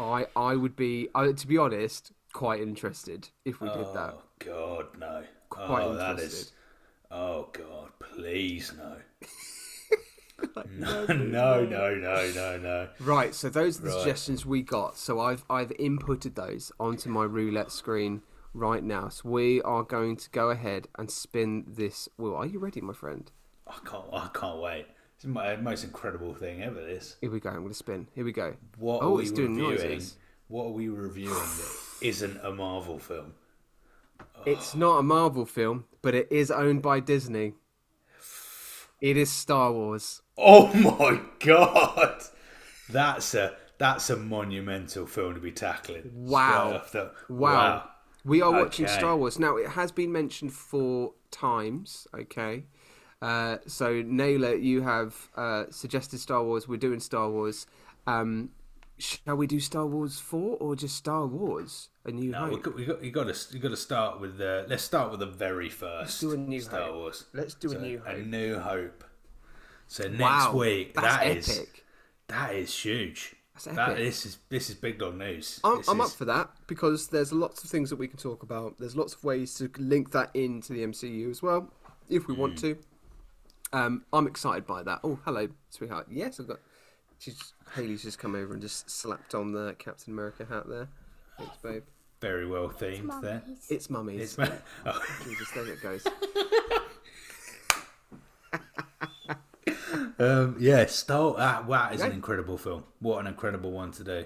I I would be, I, to be honest, quite interested if we did that. Oh God, no. Quite oh, interested. is. Oh God, please no. no, no, no, no, no, no. Right, so those are the Right. suggestions we got. So I've I've inputted those onto my roulette screen right now. So we are going to go ahead and spin this wheel. Are you ready, my friend? I can't. I can't wait. It's my uh, most incredible thing ever. This. Here we go. I'm going to spin. Here we go. What oh, are we it's doing reviewing? noises. What are we reviewing that isn't a Marvel film? It's not a Marvel film, but it is owned by Disney. It is Star Wars. Oh my God, that's a that's a monumental film to be tackling. Wow. The- Wow. We are watching Star Wars. Now, it has been mentioned four times, okay? Uh, so, Naylor, you have uh, suggested Star Wars. We're doing Star Wars. Um, shall we do Star Wars 4 or just Star Wars? A New No, Hope? got, we got, you got to you got to start with the. Let's start with the very first. Let's do A New Star Hope. Wars. Let's do A So, New A Hope. New Hope. So next Wow, week, that's that is epic. that is huge. That's That epic. this is this is big dog news. I'm, I'm is- up for that because there's lots of things that we can talk about. There's lots of ways to link that into the MCU as well, if we Hmm. want to. Um, I'm excited by that. Oh, hello, sweetheart. Yes, I've got. She's Haley's just come over and just slapped on the Captain America hat there. Thanks, babe. very well themed there. It's mummy's. It's ma- oh, Jesus, there it goes. um, yeah, Star. Ah, wow, is an incredible film. What an incredible one to do.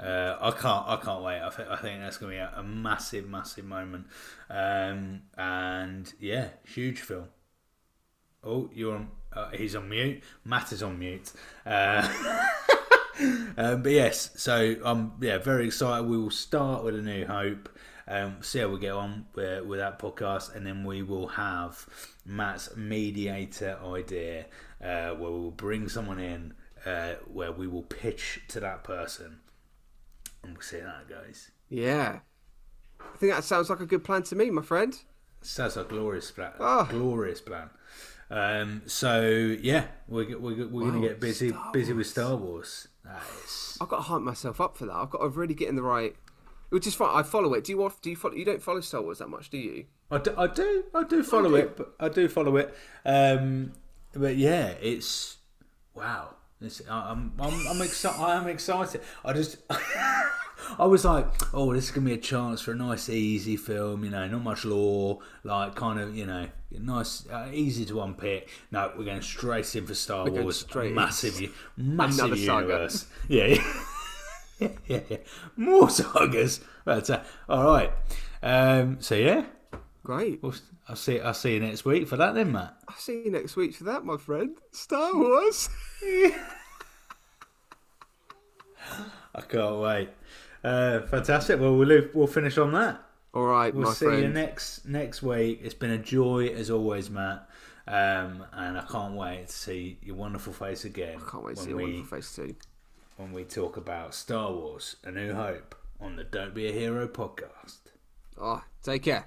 Uh, I can't, I can't wait. I think, I think that's going to be a, a massive, massive moment. Um, and yeah, huge film. Oh, you're on. Uh, he's on mute. Matt is on mute. Uh, um, but yes, so I'm yeah very excited. We will start with a New Hope. Um, see how we get on with, with that podcast, and then we will have Matt's mediator idea, uh, where we will bring someone in, uh, where we will pitch to that person, and we'll see how that goes. Yeah. I think that sounds like a good plan to me, my friend. Sounds like a glorious plan. Ah. Glorious plan. Um, so yeah, we're we're, we're Wow, gonna get busy Star busy with Star Wars. Is I've got to hype myself up for that. I've got to really get in the right. Which is fine. I follow it. Do you? Do you follow? You don't follow Star Wars that much, do you? I do, I do, I do follow do. it, but I do follow it. Um, but yeah, it's wow. It's, I'm, I'm, I'm excited. I am excited. I just, I was like, oh, this is gonna be a chance for a nice, easy film. You know, not much lore, like kind of, you know, nice, uh, easy to unpick. No, we're going straight in for Star We're Wars. straight massive, u- massive Another universe. Yeah. yeah. yeah, yeah, yeah. More sagas. But, uh, all right. Um, so yeah, Great. well, I'll see. I'll see you next week for that, then, Matt. I'll see you next week for that, my friend. Star Wars. I can't wait. Uh, fantastic. Well, we'll we'll finish on that. All right, We'll see friend. you next next week. It's been a joy as always, Matt. Um, and I can't wait to see your wonderful face again. I can't wait to see your we, wonderful face too. when we talk about Star Wars: A New Hope on the Don't Be a Hero podcast. Oh, take care.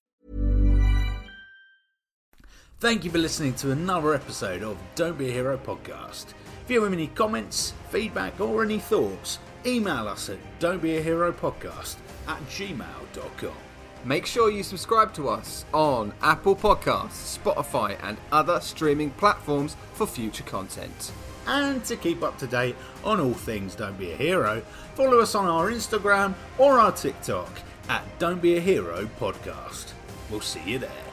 Thank you for listening to another episode of Don't Be a Hero podcast. If you have any comments, feedback, or any thoughts, email us at don'tbeaheropodcast at gmail.com. Make sure you subscribe to us on Apple Podcasts, Spotify, and other streaming platforms for future content. And to keep up to date on all things Don't Be a Hero, follow us on our Instagram or our TikTok at Don't Be a Hero Podcast. We'll see you there.